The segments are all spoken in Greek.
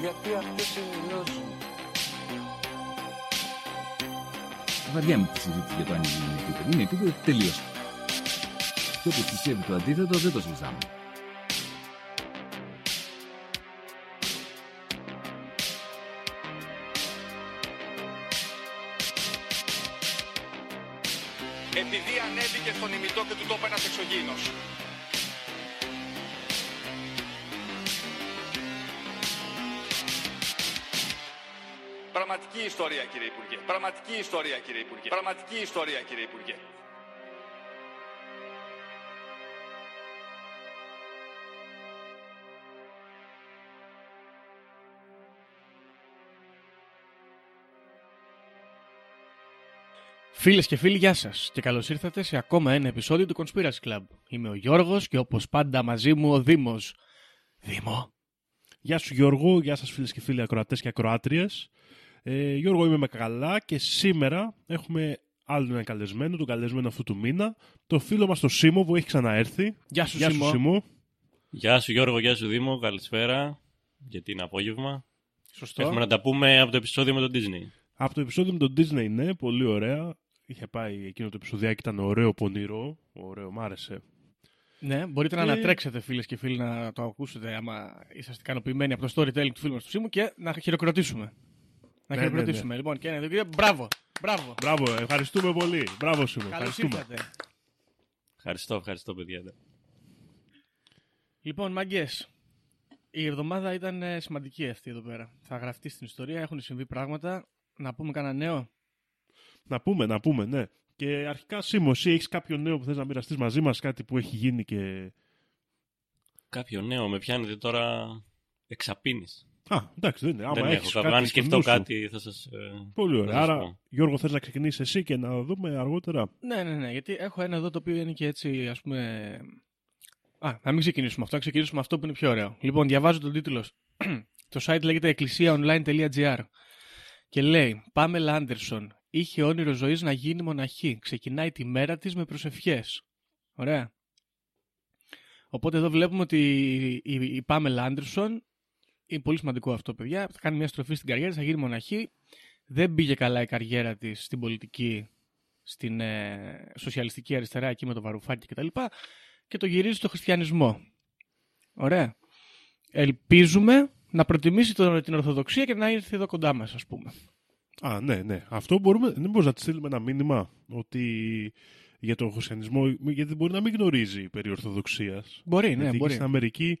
Γιατί αυτές είναι οι γνώσεις μου. Βαριά με τη συζήτηση για το αν είναι επίπεδο. Είναι επίπεδο τελείω. Και όποιο πιστεύει το αντίθετο δεν το συζητάμε. επειδή ανέβηκε στον ημιτό και του τόπου ένας εξωγήινος. Πραγματική ιστορία κύριε Υπουργέ. Πραγματική ιστορία κύριε Υπουργέ. Πραγματική ιστορία κύριε Υπουργέ. Φίλες και φίλοι, γεια σας και καλώς ήρθατε σε ακόμα ένα επεισόδιο του Conspiracy Club. Είμαι ο Γιώργος και όπως πάντα μαζί μου ο Δήμος. Δήμο. Γεια σου Γιώργο, γεια σας φίλες και φίλοι ακροατές και ακροάτριες. Ε, Γιώργο είμαι με καλά και σήμερα έχουμε άλλο έναν καλεσμένο, τον καλεσμένο αυτού του μήνα, το φίλο μας το Σίμω που έχει ξαναέρθει. Γεια σου, Γεια Σίμω. σου Σίμω. Γεια σου Γιώργο, γεια σου Δήμο, καλησπέρα. Γιατί είναι απόγευμα. Σωστό. Έχουμε να τα πούμε από το επεισόδιο με τον Disney. Από το επεισόδιο με τον Disney, ναι, πολύ ωραία. Είχε πάει εκείνο το επεισοδιάκι, ήταν ωραίο, πονηρό. Ωραίο, μ' άρεσε. Ναι, μπορείτε να Ε, ανατρέξετε φίλες και φίλοι να το ακούσετε άμα είσαστε ικανοποιημένοι από το storytelling του φίλου μας του Σίμου και να χειροκροτήσουμε. Να Ναι, χειροκροτήσουμε. Λοιπόν, και ένα, δύο, τρία. Μπράβο! Μπράβο! Μπράβο, ευχαριστούμε πολύ. Μπράβο Σίμω, Καλώς ευχαριστούμε. ήρθατε. Ευχαριστώ, ευχαριστώ παιδιά. Λοιπόν, μαγκές. Η εβδομάδα ήταν ε, σημαντική αυτή εδώ πέρα. Θα γραφτεί στην ιστορία, έχουν συμβεί πράγματα. Να πούμε κανένα νέο; Να πούμε, να πούμε, ναι. Και αρχικά Σίμω, εσύ έχεις κάποιο νέο που θες να μοιραστείς μαζί μας, κάτι που έχει γίνει και... Κάποιο νέο, με πιάνετε τώρα εξαπίνης. Α, εντάξει, δεν είναι. Άμα Δεν έχεις έχω κάτι κάποιο. Αν στο σκεφτώ νου σου. κάτι θα σας... ε, Πολύ θα ωραία. σας Άρα, πω. Γιώργο, θες να ξεκινήσεις εσύ και να δούμε αργότερα; Ναι, ναι, ναι. Γιατί έχω ένα εδώ το οποίο είναι και έτσι, ας πούμε. Α, να μην ξεκινήσουμε αυτό, να ξεκινήσουμε αυτό που είναι πιο ωραίο. Λοιπόν, διαβάζω τον τίτλο. το site λέγεται εκκλησίαonline.gr και λέει Πάμελ Άντερσον είχε όνειρο ζωής να γίνει μοναχή. Ξεκινάει τη μέρα της με προσευχές. Ωραία. Οπότε εδώ βλέπουμε ότι η, η Πάμελ Άντερσον είναι πολύ σημαντικό αυτό, παιδιά. Θα κάνει μια στροφή στην καριέρα, της, θα γίνει μοναχή. Δεν πήγε καλά η καριέρα της στην πολιτική στην ε, σοσιαλιστική αριστερά εκεί με το Βαρουφάκι και τα λοιπά και το γυρίζει στο χριστιανισμό. Ωραία. Ελπίζουμε να προτιμήσει τον, την Ορθοδοξία και να έρθει εδώ κοντά μας ας πούμε. Α, ναι, ναι. Αυτό μπορούμε, δεν μπορούμε να της στείλουμε ένα μήνυμα ότι για τον χριστιανισμό, γιατί μπορεί να μην γνωρίζει περί Ορθοδοξίας. Μπορεί, ναι, γιατί μπορεί. στην Αμερική.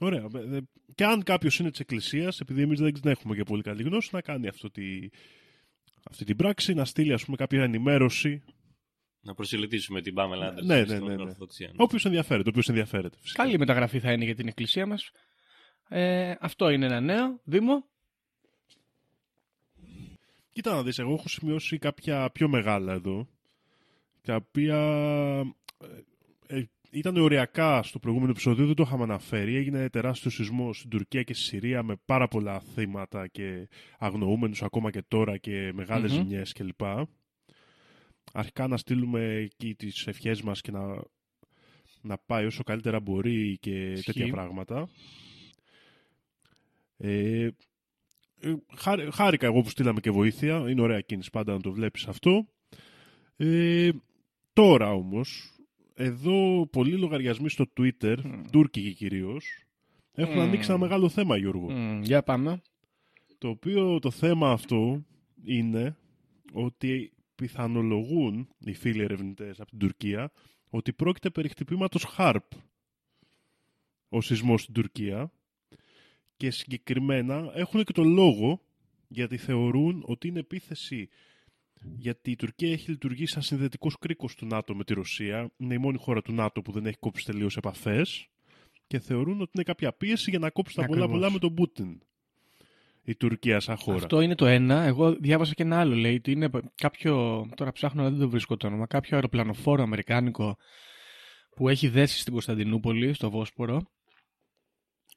Ωραία. ε, Και αν κάποιος είναι της Εκκλησίας, επειδή εμείς δεν έχουμε και πολύ καλή γνώση, να κάνει αυτό τη, αυτή την πράξη, να στείλει ας πούμε, κάποια ενημέρωση. Να προσελητήσουμε την Πάμελα Άντερσον Ναι, ναι, στην ναι, ναι. Ορθοδοξία. ναι. Όποιος ενδιαφέρεται, όποιος ενδιαφέρεται. Φυσικά. Καλή μεταγραφή θα είναι για την εκκλησία μας. Ε, αυτό είναι ένα νέο. Δήμο. Κοίτα να δεις, εγώ έχω σημειώσει κάποια πιο μεγάλα εδώ, τα οποία ε, ε, ήταν οριακά στο προηγούμενο επεισόδιο, δεν το είχαμε αναφέρει. Έγινε τεράστιος σεισμός στην Τουρκία και στη Συρία με πάρα πολλά θύματα και αγνοούμενους ακόμα και τώρα και μεγάλες Μμμ. ζημιές κλπ. Αρχικά να στείλουμε εκεί τις ευχές μας και να, να πάει όσο καλύτερα μπορεί και Ισχύει. τέτοια πράγματα. Ε, ε, χάρη- χάρηκα εγώ που στείλαμε και βοήθεια. Είναι ωραία κίνηση πάντα να το βλέπεις αυτό. Ε, τώρα όμως, εδώ πολλοί λογαριασμοί στο Twitter, τουρκικοί κυρίως, έχουν Μμμ. ανοίξει ένα μεγάλο θέμα, Γιώργο. Μμ, για πάμε. Το οποίο το θέμα αυτό είναι ότι πιθανολογούν οι φίλοι ερευνητές από την Τουρκία ότι πρόκειται περί χτυπήματος HARP ο σεισμός στην Τουρκία και συγκεκριμένα έχουν και το λόγο γιατί θεωρούν ότι είναι επίθεση γιατί η Τουρκία έχει λειτουργήσει σαν συνδετικός κρίκος του ΝΑΤΟ με τη Ρωσία. Είναι η μόνη χώρα του ΝΑΤΟ που δεν έχει κόψει τελείως επαφές και θεωρούν ότι είναι κάποια πίεση για να κόψει τα πολλά Ακριβώς. πολλά με τον Πούτιν. Η Τουρκία σαν χώρα. Αυτό είναι το ένα. Εγώ διάβασα και ένα άλλο. Λέει ότι είναι κάποιο. Τώρα ψάχνω να δεν το βρίσκω το όνομα. Κάποιο αεροπλανοφόρο αμερικάνικο που έχει δέσει στην Κωνσταντινούπολη, στο Βόσπορο.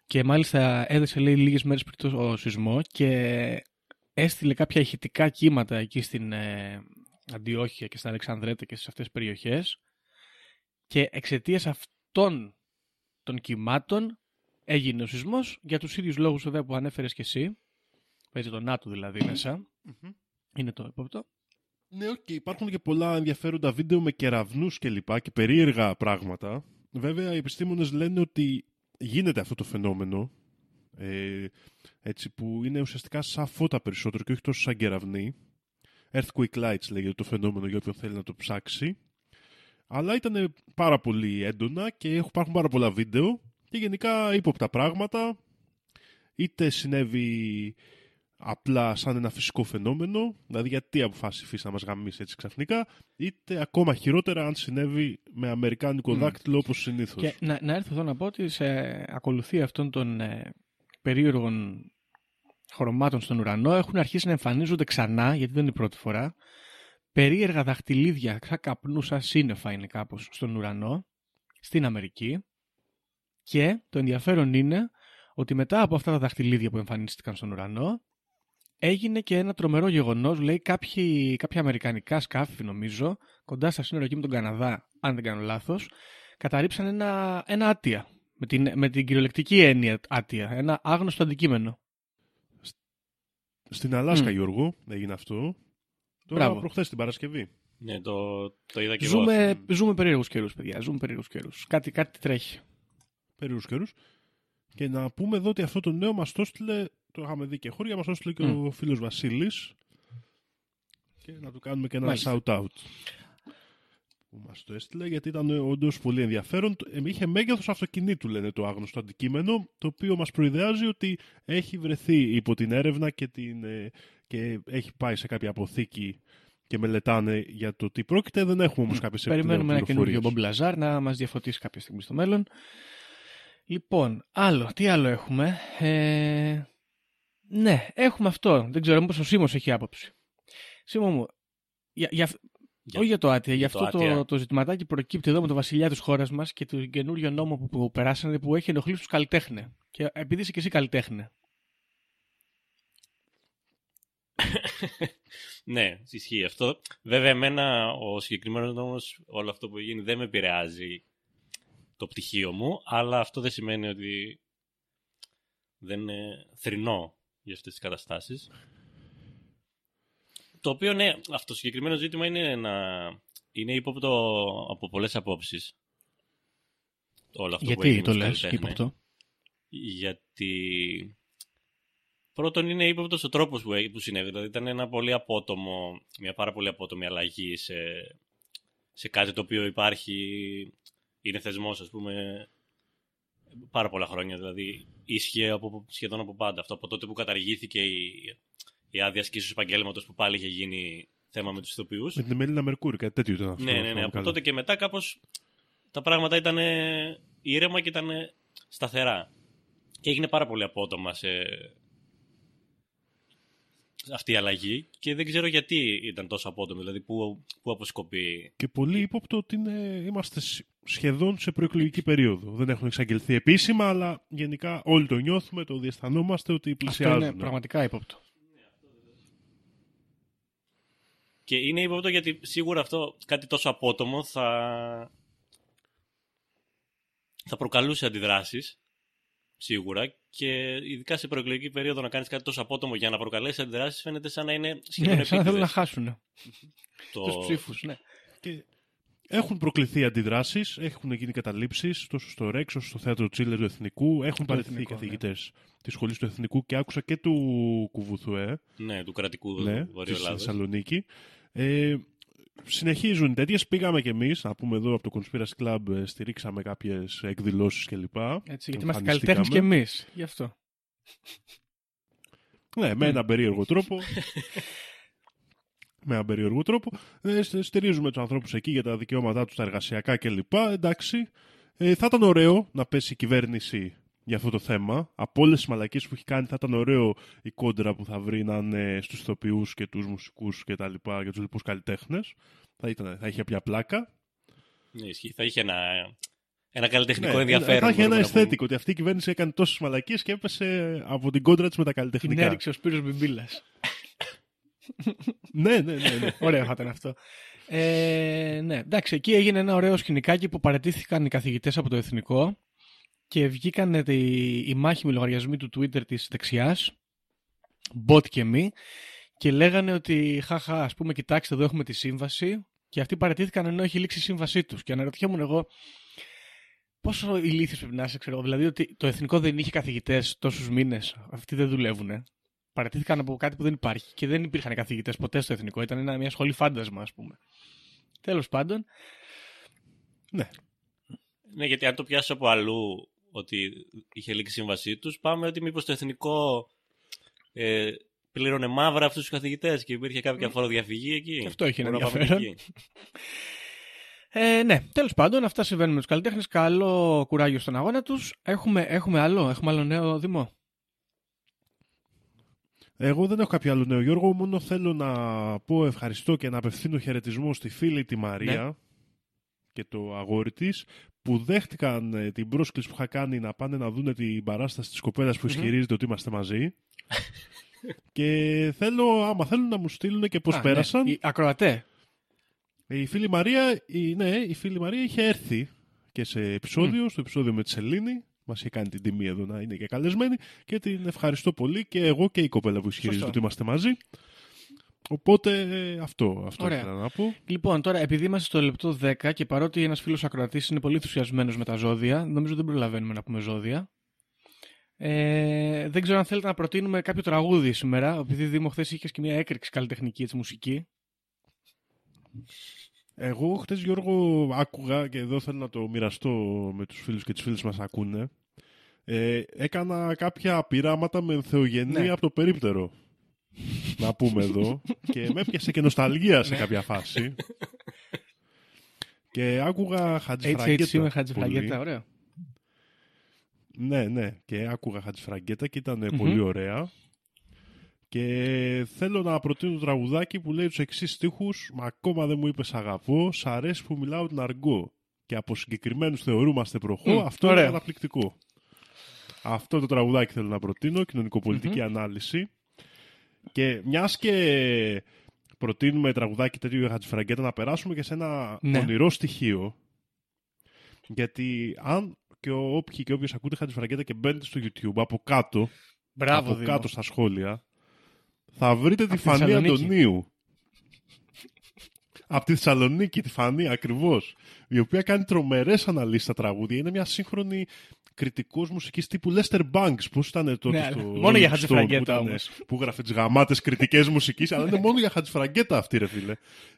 Και μάλιστα έδεσε λέει λίγες μέρες πριν το σεισμό και έστειλε κάποια ηχητικά κύματα εκεί στην ε, Αντιόχεια και στην Αλεξανδρέτα και σε αυτές τις περιοχές και εξαιτίας αυτών των κυμάτων έγινε ο σεισμός για τους ίδιους λόγους βέβαια που ανέφερες και εσύ. Παίζει το ΝΑΤΟ δηλαδή μέσα. Είναι το επόπτο. Ναι, οκ, υπάρχουν και πολλά ενδιαφέροντα βίντεο με κεραυνούς και λοιπά και περίεργα πράγματα. Βέβαια, οι επιστήμονες λένε ότι γίνεται αυτό το φαινόμενο, ε, έτσι που είναι ουσιαστικά σαν φώτα περισσότερο και όχι τόσο σαν κεραυνοί. Earthquake lights λέγεται το φαινόμενο για όποιον θέλει να το ψάξει. Αλλά ήταν πάρα πολύ έντονα και υπάρχουν πάρα πολλά βίντεο και γενικά ύποπτα πράγματα. Είτε συνέβη απλά σαν ένα φυσικό φαινόμενο, δηλαδή γιατί αποφάσισε η φύση να μας γαμίσεις έτσι ξαφνικά, είτε ακόμα χειρότερα αν συνέβη με αμερικάνικο Μμ. δάκτυλο όπως συνήθως. και να, να έρθω εδώ να πω ότι σε ακολουθία αυτών των ε, περίεργων χρωμάτων στον ουρανό έχουν αρχίσει να εμφανίζονται ξανά, γιατί δεν είναι η πρώτη φορά, περίεργα δαχτυλίδια, σαν καπνού, σαν σύννεφα είναι κάπως στον ουρανό, στην Αμερική. Και το ενδιαφέρον είναι ότι μετά από αυτά τα δαχτυλίδια που εμφανίστηκαν στον ουρανό, έγινε και ένα τρομερό γεγονός, λέει κάποιοι, κάποια αμερικανικά σκάφη νομίζω, κοντά στα σύνορα εκεί με τον Καναδά, αν δεν κάνω λάθος, καταρρίψαν ένα, ένα άτια, με την, με την κυριολεκτική έννοια άτια, ένα άγνωστο αντικείμενο. Στην Αλάσκα, Μμ. Γιώργο, έγινε αυτό. Τώρα Μπράβο. προχθές την Παρασκευή. Ναι, το, το είδα και εγώ. Ζούμε, αυτό. ζούμε περίεργους καιρούς, παιδιά, ζούμε περίεργους καιρούς. Κάτι, κάτι τρέχει. περίεργους καιρούς. Και να πούμε εδώ ότι αυτό το νέο μας το έστειλε, το είχαμε δει και χώρια, μας το έστειλε και Μμ. ο φίλος Βασίλης. Και να του κάνουμε και ένα Μάλιστα. shout-out. Που μας το έστειλε, γιατί ήταν όντως πολύ ενδιαφέρον. Ε, Είχε μέγεθος αυτοκινήτου, λένε το άγνωστο αντικείμενο, το οποίο μας προειδεάζει ότι έχει βρεθεί υπό την έρευνα και, την, ε, και έχει πάει σε κάποια αποθήκη και μελετάνε για το τι πρόκειται. Δεν έχουμε όμως κάποιες Περιμένουμε ένα επιπλέον καινούργιο πληροφορίες. Μπομπλαζάρ να μας διαφωτίσει κάποια στιγμή στο μέλλον. Λοιπόν, άλλο, τι άλλο έχουμε; Ε, ναι, έχουμε αυτό. Δεν ξέρω μήπως ο Σίμος έχει άποψη. Σίμω μου, για, για, Για- όχι για το άτια, για για το αυτό το, άτια. το, ζητηματάκι που προκύπτει εδώ με το βασιλιά της χώρας μας και το καινούριο νόμο που, που περάσανε που έχει ενοχλήσει τους καλλιτέχνες. Και επειδή είσαι και εσύ καλλιτέχνε. Ναι, ισχύει αυτό. Βέβαια, εμένα ο συγκεκριμένος νόμος, όλο αυτό που γίνει δεν με επηρεάζει το πτυχίο μου, αλλά αυτό δεν σημαίνει ότι δεν είναι θρηνό για αυτές τις καταστάσεις. Το οποίο, ναι, αυτό το συγκεκριμένο ζήτημα είναι, να... είναι ύποπτο από πολλές απόψεις. Όλο αυτό που Γιατί έγινε το στους λες, καλλιτέχνες. ύποπτο; Γιατί πρώτον είναι ύποπτο ο τρόπος που, έ- που συνέβη. Δηλαδή ήταν ένα πολύ απότομο, μια πάρα πολύ απότομη αλλαγή σε, σε κάτι το οποίο υπάρχει, είναι θεσμός ας πούμε πάρα πολλά χρόνια. Δηλαδή ίσχυε από, σχεδόν από πάντα. Αυτό από τότε που καταργήθηκε η, η άδεια ασκήσεως επαγγέλματος που πάλι είχε γίνει θέμα με τους ηθοποιούς. Με την Μελίνα Μερκούρη, κάτι τέτοιο ήταν αυτό. Ναι, ναι, ναι. θυμάμαι Από καλά. τότε και μετά κάπως τα πράγματα ήταν ήρεμα και ήταν σταθερά. Και έγινε πάρα πολύ απότομα σε αυτή η αλλαγή και δεν ξέρω γιατί ήταν τόσο απότομη, δηλαδή πού, πού αποσκοπεί. Και πολύ ύποπτο ότι είναι, είμαστε σ- σχεδόν σε προεκλογική περίοδο. Δεν έχουν εξαγγελθεί επίσημα, αλλά γενικά όλοι το νιώθουμε, το διαισθανόμαστε ότι Αυτό πλησιάζουν. είναι πραγματικά ύποπτο. Και είναι ύποπτο γιατί σίγουρα αυτό κάτι τόσο απότομο θα, θα προκαλούσε αντιδράσεις, σίγουρα, και ειδικά σε προεκλογική περίοδο να κάνεις κάτι τόσο απότομο για να προκαλέσεις αντιδράσεις φαίνεται σαν να είναι σχεδόν Ναι, σαν να θέλουν να επίτηδες. χάσουν Το... τους ψήφους. Ναι. Και έχουν προκληθεί αντιδράσεις, έχουν γίνει καταλήψεις τόσο στο Ρέξ όσο στο θέατρο Τσίλερ του Εθνικού. Έχουν παραιτηθεί Εθνικό, καθηγητέ της σχολής του Εθνικού και άκουσα και του Κουβουθουέ. Ναι, του κρατικού ναι, Βορείου στη Ελλάδος. Θεσσαλονίκη. Ε, συνεχίζουν τέτοιες. Πήγαμε κι εμείς, να πούμε εδώ από το Conspiracy Club, ε, στηρίξαμε κάποιες εκδηλώσεις κλπ. Έτσι, γιατί είμαστε Εμφανιστήκαμε. καλλιτέχνες και εμείς. Γι' αυτό. Ναι, με έναν περίεργο τρόπο. με έναν περίεργο τρόπο. Ε, στε- στηρίζουμε τους ανθρώπους εκεί για τα δικαιώματά τους, τα εργασιακά κλπ. Εντάξει. Ε, θα ήταν ωραίο να πέσει η κυβέρνηση για αυτό το θέμα. Από όλες τις μαλακίες που έχει κάνει, θα ήταν ωραίο η κόντρα που θα βρει να είναι στους ηθοποιούς και τους μουσικούς και τα λοιπά, για τους λοιπούς καλλιτέχνες. Θα, ήταν, θα είχε πια πλάκα. Ναι, ισχύει. Θα είχε ένα, ένα καλλιτεχνικό Ναι, ενδιαφέρον. θα είχε ένα μπορούμε να πούμε. αισθέτικο ότι αυτή η κυβέρνηση έκανε τόσες μαλακίες και έπεσε από την κόντρα της με τα Την καλλιτεχνικά. έριξε ο Σπύρος Μπιμπίλας. ναι, ναι, ναι. ναι. Ωραίο θα ήταν αυτό. Ε, ναι, εντάξει, εκεί έγινε ένα ωραίο σκηνικάκι που παρετήθηκαν οι καθηγητές από το εθνικό και βγήκαν οι, οι μάχημοι λογαριασμοί του Twitter της δεξιάς, bot και μη, και λέγανε ότι χαχα, ας πούμε, κοιτάξτε εδώ έχουμε τη σύμβαση και αυτοί παρετήθηκαν ενώ έχει λήξει η σύμβασή τους. Και αναρωτιόμουν εγώ πόσο ηλίθιος πρέπει να είσαι, ξέρω, εγώ. δηλαδή ότι το εθνικό δεν είχε καθηγητές τόσους μήνες, αυτοί δεν δουλεύουν. Παρατήθηκαν από κάτι που δεν υπάρχει και δεν υπήρχαν καθηγητές ποτέ στο εθνικό. Ήταν ένα, μια σχολή φάντασμα, ας πούμε. Τέλος πάντων, Ναι, γιατί αν το πιάσει από αλλού ότι είχε λήξει η σύμβασή τους, πάμε ότι μήπως το εθνικό ε, πλήρωνε μαύρα αυτούς τους καθηγητές και υπήρχε κάποια φοροδιαφυγή εκεί. Και αυτό έχει ένα Μπορούμε να πάμε ενδιαφέρον. εκεί. Ε, ναι, τέλος πάντων, αυτά συμβαίνουν με τους καλλιτέχνες. Καλό κουράγιο στον αγώνα τους. Έχουμε, έχουμε άλλο, έχουμε άλλο νέο Δημό. Εγώ δεν έχω κάποιο άλλο νέο Γιώργο, μόνο θέλω να πω ευχαριστώ και να απευθύνω χαιρετισμό στη φίλη τη Μαρία Ναι. Και το αγόρι της που δέχτηκαν ε, την πρόσκληση που είχα κάνει να πάνε να δουν την παράσταση της κοπέλας που ισχυρίζεται ότι είμαστε μαζί. και θέλω, άμα θέλουν να μου στείλουν και πώς Α, πέρασαν. Ναι. Η ακροατέ. Η φίλη Μαρία, η, ναι, η φίλη Μαρία είχε έρθει και σε επεισόδιο, στο επεισόδιο με τη Σελήνη. Μας είχε κάνει την τιμή εδώ να είναι και καλεσμένη και την ευχαριστώ πολύ και εγώ και η κοπέλα που ισχυρίζεται Σωστό. ότι είμαστε μαζί. Οπότε ε, αυτό, αυτό Ωραία. ήθελα να πω. Λοιπόν, τώρα επειδή είμαστε στο λεπτό 10 και παρότι ένας φίλος ακροατής είναι πολύ ενθουσιασμένος με τα ζώδια, νομίζω δεν προλαβαίνουμε να πούμε ζώδια. Ε, δεν ξέρω αν θέλετε να προτείνουμε κάποιο τραγούδι σήμερα, επειδή Δήμο χθες είχε και μια έκρηξη καλλιτεχνική έτσι, μουσική. Εγώ χτε Γιώργο άκουγα και εδώ θέλω να το μοιραστώ με τους φίλους και τις φίλες μας ακούνε. Ε, έκανα κάποια πειράματα με θεογενή Ναι. από το περίπτερο. Να πούμε εδώ. και με έπιασε και νοσταλγία σε κάποια φάση. και άκουγα Χατζηφραγκέτα. HHC με Χατζηφραγκέτα, πολύ. ωραίο. Ναι, ναι. Και άκουγα Χατζηφραγκέτα και ήταν Μμμ. πολύ ωραία. Και θέλω να προτείνω το τραγουδάκι που λέει τους εξής στίχους «Μα ακόμα δεν μου είπες αγαπώ, σ' αρέσει που μιλάω την αργό και από συγκεκριμένους θεωρούμαστε προχώ, Μμ, αυτό ωραίο. είναι καταπληκτικό». Αυτό το τραγουδάκι θέλω να προτείνω, κοινωνικοπολιτική ανάλυση. Και μιας και προτείνουμε τραγουδάκι τέτοιο για Χατζηφραγκέτα να περάσουμε και σε ένα Ναι. ονειρό στοιχείο. Γιατί αν και ο- όποιοι και όποιος ακούτε Χατζηφραγκέτα και μπαίνετε στο YouTube από κάτω, Μπράβο, από Δήμο. κάτω στα σχόλια, θα βρείτε τη τη Φανή Θεσσαλονίκη. Αντωνίου. από τη Θεσσαλονίκη, τη Φανή, ακριβώς. Η οποία κάνει τρομερές αναλύσεις στα τραγούδια. Είναι μια σύγχρονη κριτικός μουσικής τύπου Lester Banks. Πώς ήταν τότε Ναι, στο μόνο για Rolling Stone, Χατζηφραγκέτα που ήταν- όμως. Που γράφε τις γαμάτες κριτικές μουσικής, αλλά είναι μόνο για Χατζηφραγκέτα αυτή, ρε φίλε.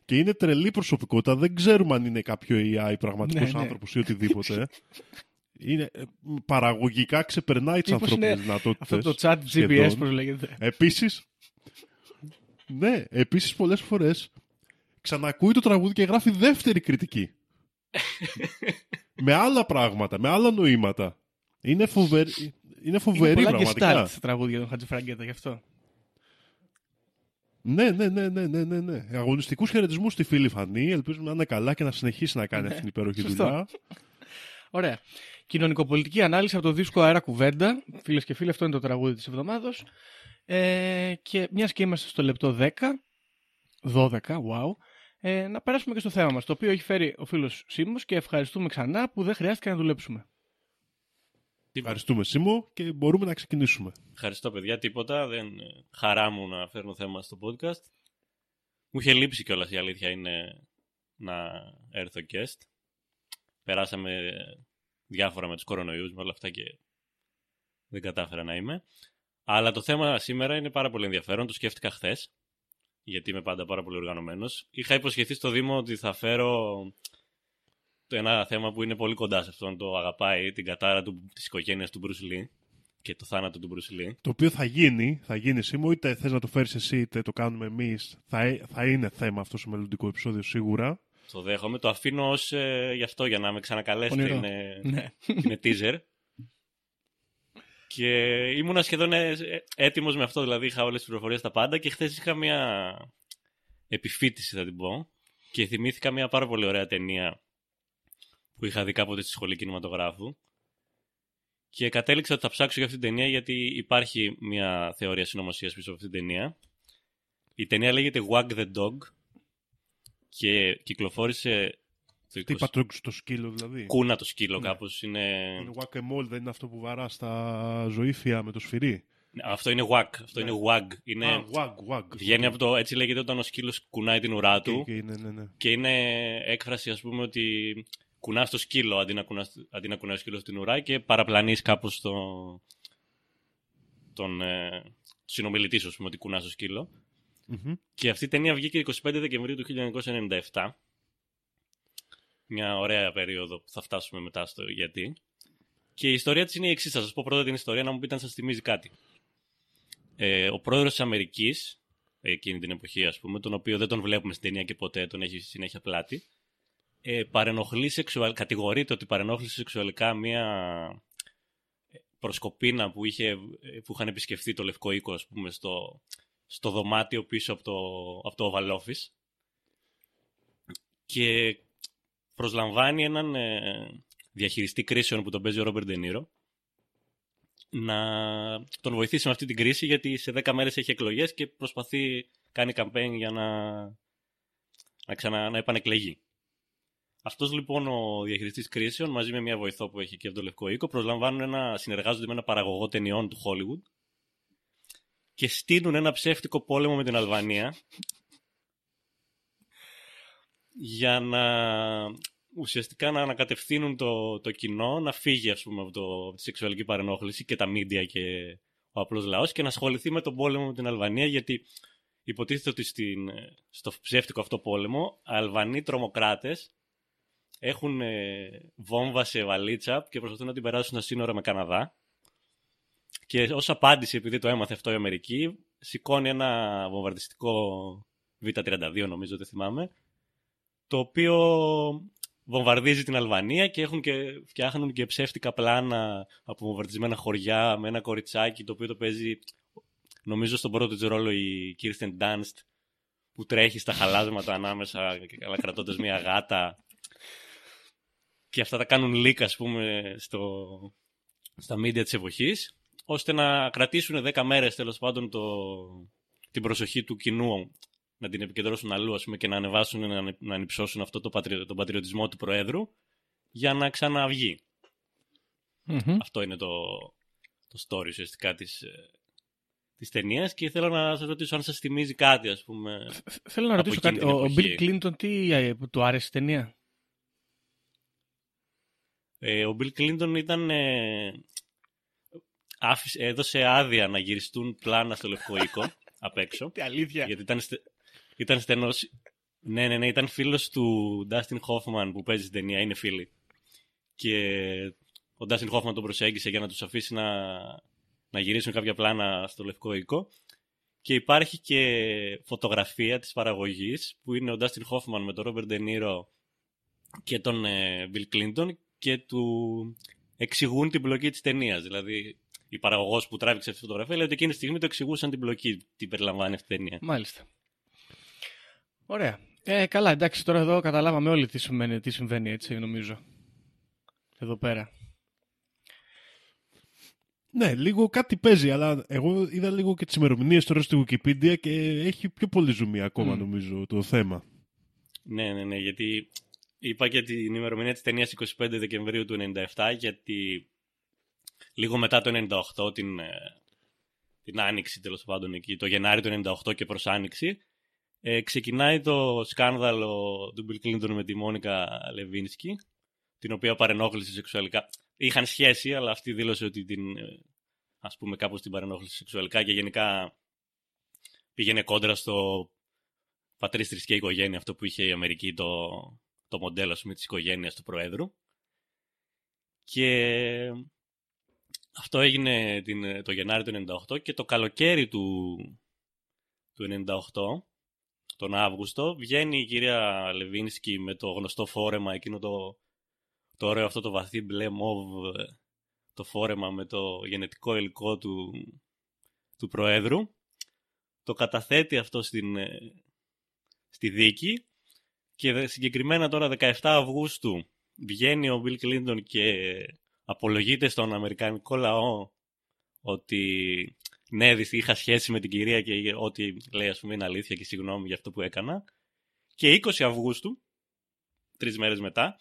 Και είναι τρελή προσωπικότητα. Δεν ξέρουμε αν είναι κάποιο AI πραγματικός Ναι, ναι. άνθρωπος ή οτιδήποτε. Είναι, ε, παραγωγικά ξεπερνάει τις Μήπως ανθρώπινες είναι δυνατότητες. Αυτό το chat GPS, σχεδόν. πώς λέγεται. Επίσης, ναι, επίσης πολλές φορές ξανακούει το τραγούδι και γράφει δεύτερη κριτική. με άλλα πράγματα, με άλλα νοήματα. Είναι, φοβερ... είναι φοβερή Είναι πολλά πραγματικά. gestalt στα τραγούδια του Χατζηφραγκέτα γι' αυτό. Ναι, ναι, ναι, ναι, ναι, ναι, ναι. Αγωνιστικούς χαιρετισμούς στη φίλη Φανή. Ελπίζουμε να είναι καλά και να συνεχίσει να κάνει αυτή την υπέροχη Ναι. Σωστό. δουλειά. Ωραία. Κοινωνικοπολιτική ανάλυση από το δίσκο Αέρα Κουβέντα. Φίλες και φίλοι, αυτό είναι το τραγούδι της εβδομάδα. Ε, και μιας και είμαστε στο λεπτό 10, 12, wow, ε, να περάσουμε και στο θέμα μας, το οποίο έχει φέρει ο φίλος Σίμω και ευχαριστούμε ξανά που δεν χρειάστηκε να δουλέψουμε. Ευχαριστούμε Σίμω και μπορούμε να ξεκινήσουμε. Ευχαριστώ, παιδιά. Τίποτα. Δεν ε, χαρά μου να φέρνω θέμα στο podcast. Μου είχε λείψει κιόλας η αλήθεια είναι να έρθω guest. Περάσαμε διάφορα με τους κορονοϊούς με όλα αυτά και δεν κατάφερα να είμαι. Αλλά το θέμα σήμερα είναι πάρα πολύ ενδιαφέρον. Το σκέφτηκα χθες, γιατί είμαι πάντα πάρα πολύ οργανωμένος. Είχα υποσχεθεί στο Δήμο ότι θα φέρω το ένα θέμα που είναι πολύ κοντά σε αυτόν. Το αγαπάει, την κατάρα του, της οικογένειας του Bruce Lee και το θάνατο του Bruce Lee. Το οποίο θα γίνει, θα γίνει Σίμω, είτε θες να το φέρεις εσύ είτε το κάνουμε εμείς. Θα, ε- θα είναι θέμα αυτό στο μελλοντικό επεισόδιο σίγουρα. Το δέχομαι. Το αφήνω ως, ε, γι' αυτό, για να με ξανακαλέσετε. Ονειρό. Είναι, Ναι. είναι teaser. Και ήμουνα σχεδόν ε, έτοιμος με αυτό, δηλαδή είχα όλες τις πληροφορίες τα πάντα και χθες είχα μια επιφύτηση θα την πω και θυμήθηκα μια πάρα πολύ ωραία ταινία που είχα δει κάποτε στη σχολή κινηματογράφου και κατέληξα ότι θα ψάξω για αυτή την ταινία γιατί υπάρχει μια θεωρία συνωμοσίας πίσω από αυτή την ταινία. Η ταινία λέγεται Wag the Dog και κυκλοφόρησε το Τι 20... πατρόκου στο σκύλο δηλαδή; Κούνα το σκύλο Ναι. κάπως. Είναι... Είναι whack-a-mole, δεν είναι αυτό που βαρά στα ζωήφια με το σφυρί; Ναι, Αυτό είναι wag. Αυτό Ναι. είναι wag. Είναι... Α, wag, wag. Βγαίνει από το, έτσι λέγεται όταν ο σκύλος κουνάει την ουρά Και- του και είναι, ναι, ναι. και είναι έκφραση ας πούμε ότι κουνάς το σκύλο αντί να, κουνάς, αντί να κουνάει ο σκύλος την ουρά και παραπλανείς κάπως το, τον ε, συνομιλητή σου, ας πούμε, ότι κουνάς το σκύλο. Μμμ. Και αυτή η ταινία βγήκε 25 Δεκεμβρίου του 1997. Μια ωραία περίοδο που θα φτάσουμε μετά στο γιατί. Και η ιστορία της είναι η εξής. Θα σας πω πρώτα την ιστορία να μου πείτε αν σας θυμίζει κάτι. Ε, ο πρόεδρος της Αμερικής, εκείνη την εποχή ας πούμε, τον οποίο δεν τον βλέπουμε στην ταινία και ποτέ, τον έχει συνέχεια πλάτη, ε, παρενοχλεί σεξουαλ... κατηγορείται ότι παρενόχλησε σεξουαλικά μία ε, προσκοπίνα που, είχε, ε, που είχαν επισκεφθεί το Λευκό Οίκο, ας πούμε, στο, στο δωμάτιο πίσω από το, από το Oval Office και προσλαμβάνει έναν ε, διαχειριστή κρίσεων που τον παίζει ο Ρόμπερ Ντενίρο να τον βοηθήσει με αυτή την κρίση γιατί σε 10 μέρες έχει εκλογές και προσπαθεί, κάνει campaign για να, να, ξανα, να επανεκλεγεί. Αυτός λοιπόν ο διαχειριστής κρίσεων μαζί με μια βοηθό που έχει και από το Λευκό Οίκο προσλαμβάνουν ένα, συνεργάζονται με ένα παραγωγό ταινιών του Hollywood και στείλουν ένα ψεύτικο πόλεμο με την Αλβανία για να ουσιαστικά να ανακατευθύνουν το, το κοινό να φύγει ας πούμε από, το, από τη σεξουαλική παρενόχληση και τα μίντια και ο απλός λαός και να ασχοληθεί με τον πόλεμο με την Αλβανία γιατί υποτίθεται ότι στην, στο ψεύτικο αυτό πόλεμο Αλβανοί τρομοκράτες έχουν ε, βόμβα σε βαλίτσα και προσπαθούν να την περάσουν στα σύνορα με Καναδά. Και ως απάντηση επειδή το έμαθε αυτό η Αμερική σηκώνει ένα βομβαρδιστικό Β-32 νομίζω δεν θυμάμαι το οποίο βομβαρδίζει την Αλβανία και, έχουν και φτιάχνουν και ψεύτικα πλάνα από βομβαρδισμένα χωριά με ένα κοριτσάκι το οποίο το παίζει νομίζω στον πρώτο της ρόλο η Kirsten Dunst που τρέχει στα χαλάσματα ανάμεσα και καλά κρατώντας μια γάτα και αυτά τα κάνουν leak ας πούμε στο, στα media της εποχής ώστε να κρατήσουν 10 μέρες τέλος πάντων το, την προσοχή του κοινού να την επικεντρώσουν αλλού ας πούμε, και να ανεβάσουν, να, να ανυψώσουν αυτό το πατριο, τον πατριωτισμό του Προέδρου για να ξαναβγεί. Μμμ. Αυτό είναι το, το story ουσιαστικά της, ε, της ταινίας και θέλω να σας ρωτήσω αν σας θυμίζει κάτι ας πούμε. Θ- Θέλω να Από ρωτήσω εκείνη κάτι. την Ο, ο εποχή. Bill Clinton τι ε, του άρεσε η ταινία; Ε, ο Bill Clinton ήταν... Ε, άφησε, έδωσε άδεια να γυριστούν πλάνα στο Λευκό Οίκο απ' έξω. Τι αλήθεια. γιατί ήταν, στε, ήταν στενός. Ναι, ναι, ναι, ήταν φίλος του Dustin Hoffman που παίζει στην ταινία, είναι φίλοι. Και ο Dustin Hoffman τον προσέγγισε για να τους αφήσει να, να γυρίσουν κάποια πλάνα στο Λευκό Οίκο. Και υπάρχει και φωτογραφία της παραγωγής που είναι ο Dustin Hoffman με τον Robert De Niro και τον ε, Bill Clinton και του εξηγούν την πλοκή της ταινίας. Δηλαδή η παραγωγός που τράβηξε αυτή τη φωτογραφία λέει ότι εκείνη τη στιγμή το εξηγούσαν την πλοκή, τι περιλαμβάνει αυτή η ταινία. Μάλιστα. Ωραία. Ε, καλά, εντάξει, τώρα εδώ καταλάβαμε όλοι τι συμβαίνει, τι συμβαίνει έτσι, νομίζω. Εδώ πέρα. Ναι, λίγο κάτι παίζει, αλλά εγώ είδα λίγο και τις ημερομηνίες τώρα στη Wikipedia και έχει πιο πολύ ζουμί ακόμα Μμ. νομίζω το θέμα. Ναι, ναι, ναι, γιατί είπα και την ημερομηνία της ταινίας 25 Δεκεμβρίου του 97, γιατί λίγο μετά το 98, την, ε, την Άνοιξη τέλος πάντων εκεί, το Γενάρη του 98 και προς Άνοιξη, ε, ξεκινάει το σκάνδαλο του Bill Clinton με τη Μόνικα Λεβίνσκι, την οποία παρενόχλησε σεξουαλικά. Είχαν σχέση, αλλά αυτή δήλωσε ότι την, ε, ας πούμε, κάπως την παρενόχλησε σεξουαλικά και γενικά πήγαινε κόντρα στο πατρίς θρησκεία οικογένεια, αυτό που είχε η Αμερική, το, το μοντέλο ας πούμε, της οικογένειας του Προέδρου. Και αυτό έγινε την, το Γενάρη του 98 και το καλοκαίρι του, του 98 τον Αύγουστο, βγαίνει η κυρία Λεβίνσκι με το γνωστό φόρεμα, εκείνο το, το ωραίο αυτό το βαθύ μπλε μοβ, το φόρεμα με το γενετικό υλικό του, του Προέδρου. Το καταθέτει αυτό στην, ε, στη δίκη και συγκεκριμένα τώρα 17 Αυγούστου βγαίνει ο Μπιλ Κλίντον και απολογείται στον Αμερικανικό λαό ότι ναι, είχα σχέση με την κυρία και ό,τι λέει ας πούμε είναι αλήθεια και συγγνώμη για αυτό που έκανα. Και 20 Αυγούστου, τρεις μέρες μετά,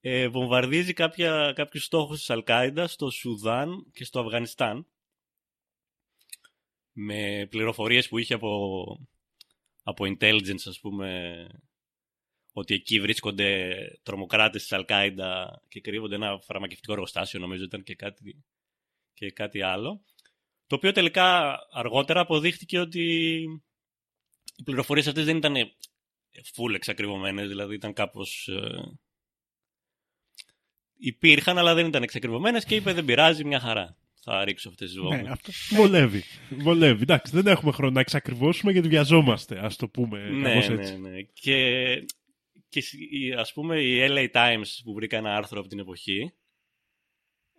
ε, βομβαρδίζει κάποια, κάποιους στόχους της Αλκάιντα στο Σουδάν και στο Αφγανιστάν με πληροφορίες που είχε από, από intelligence ας πούμε ότι εκεί βρίσκονται τρομοκράτες της Αλκάιντα και κρύβονται ένα φαρμακευτικό εργοστάσιο νομίζω ήταν και κάτι, και κάτι άλλο το οποίο τελικά αργότερα αποδείχτηκε ότι οι πληροφορίες αυτές δεν ήταν full εξακριβωμένες, δηλαδή ήταν κάπως... Ε, υπήρχαν, αλλά δεν ήταν εξακριβωμένες και είπε δεν πειράζει, μια χαρά. Θα ρίξω αυτές τις βόμβες. Ναι, αυτό βολεύει. βολεύει. Εντάξει, δεν έχουμε χρόνο να εξακριβώσουμε γιατί βιαζόμαστε, ας το πούμε ναι, έτσι. Ναι, ναι. Και, και ας πούμε οι LA Times που βρήκα ένα άρθρο από την εποχή